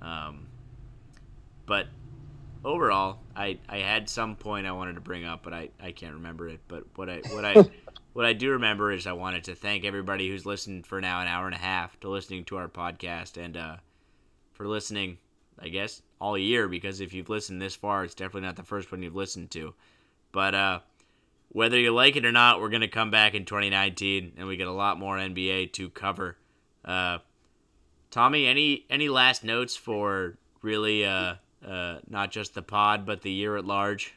S1: Um, but overall, I I had some point I wanted to bring up, but I, I can't remember it. But what I what I what I do remember is I wanted to thank everybody who's listened for now an hour and a half to listening to our podcast and uh, for listening, I guess, all year because if you've listened this far, it's definitely not the first one you've listened to. But uh, whether you like it or not, we're going to come back in 2019 and we get a lot more NBA to cover. Uh, Tommy, any any last notes for really uh, uh, not just the pod, but the year at large?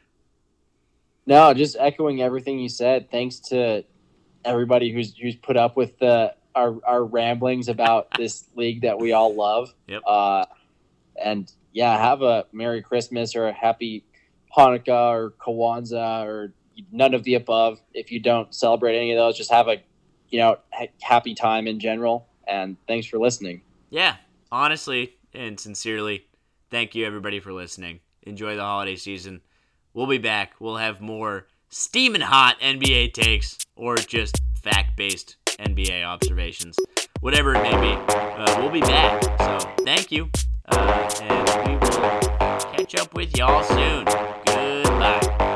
S2: No, just echoing everything you said. Thanks to everybody who's who's put up with the our our ramblings about this league that we all love.
S1: Yep.
S2: Uh, and yeah, have a Merry Christmas or a Happy Hanukkah or Kwanzaa or none of the above. If you don't celebrate any of those, just have a you know ha- happy time in general. And thanks for listening.
S1: Yeah, honestly and sincerely, thank you everybody for listening. Enjoy the holiday season. We'll be back. We'll have more steaming hot NBA takes or just fact based NBA observations. Whatever it may be, uh, we'll be back. So thank you. Uh, and we will catch up with y'all soon. Goodbye.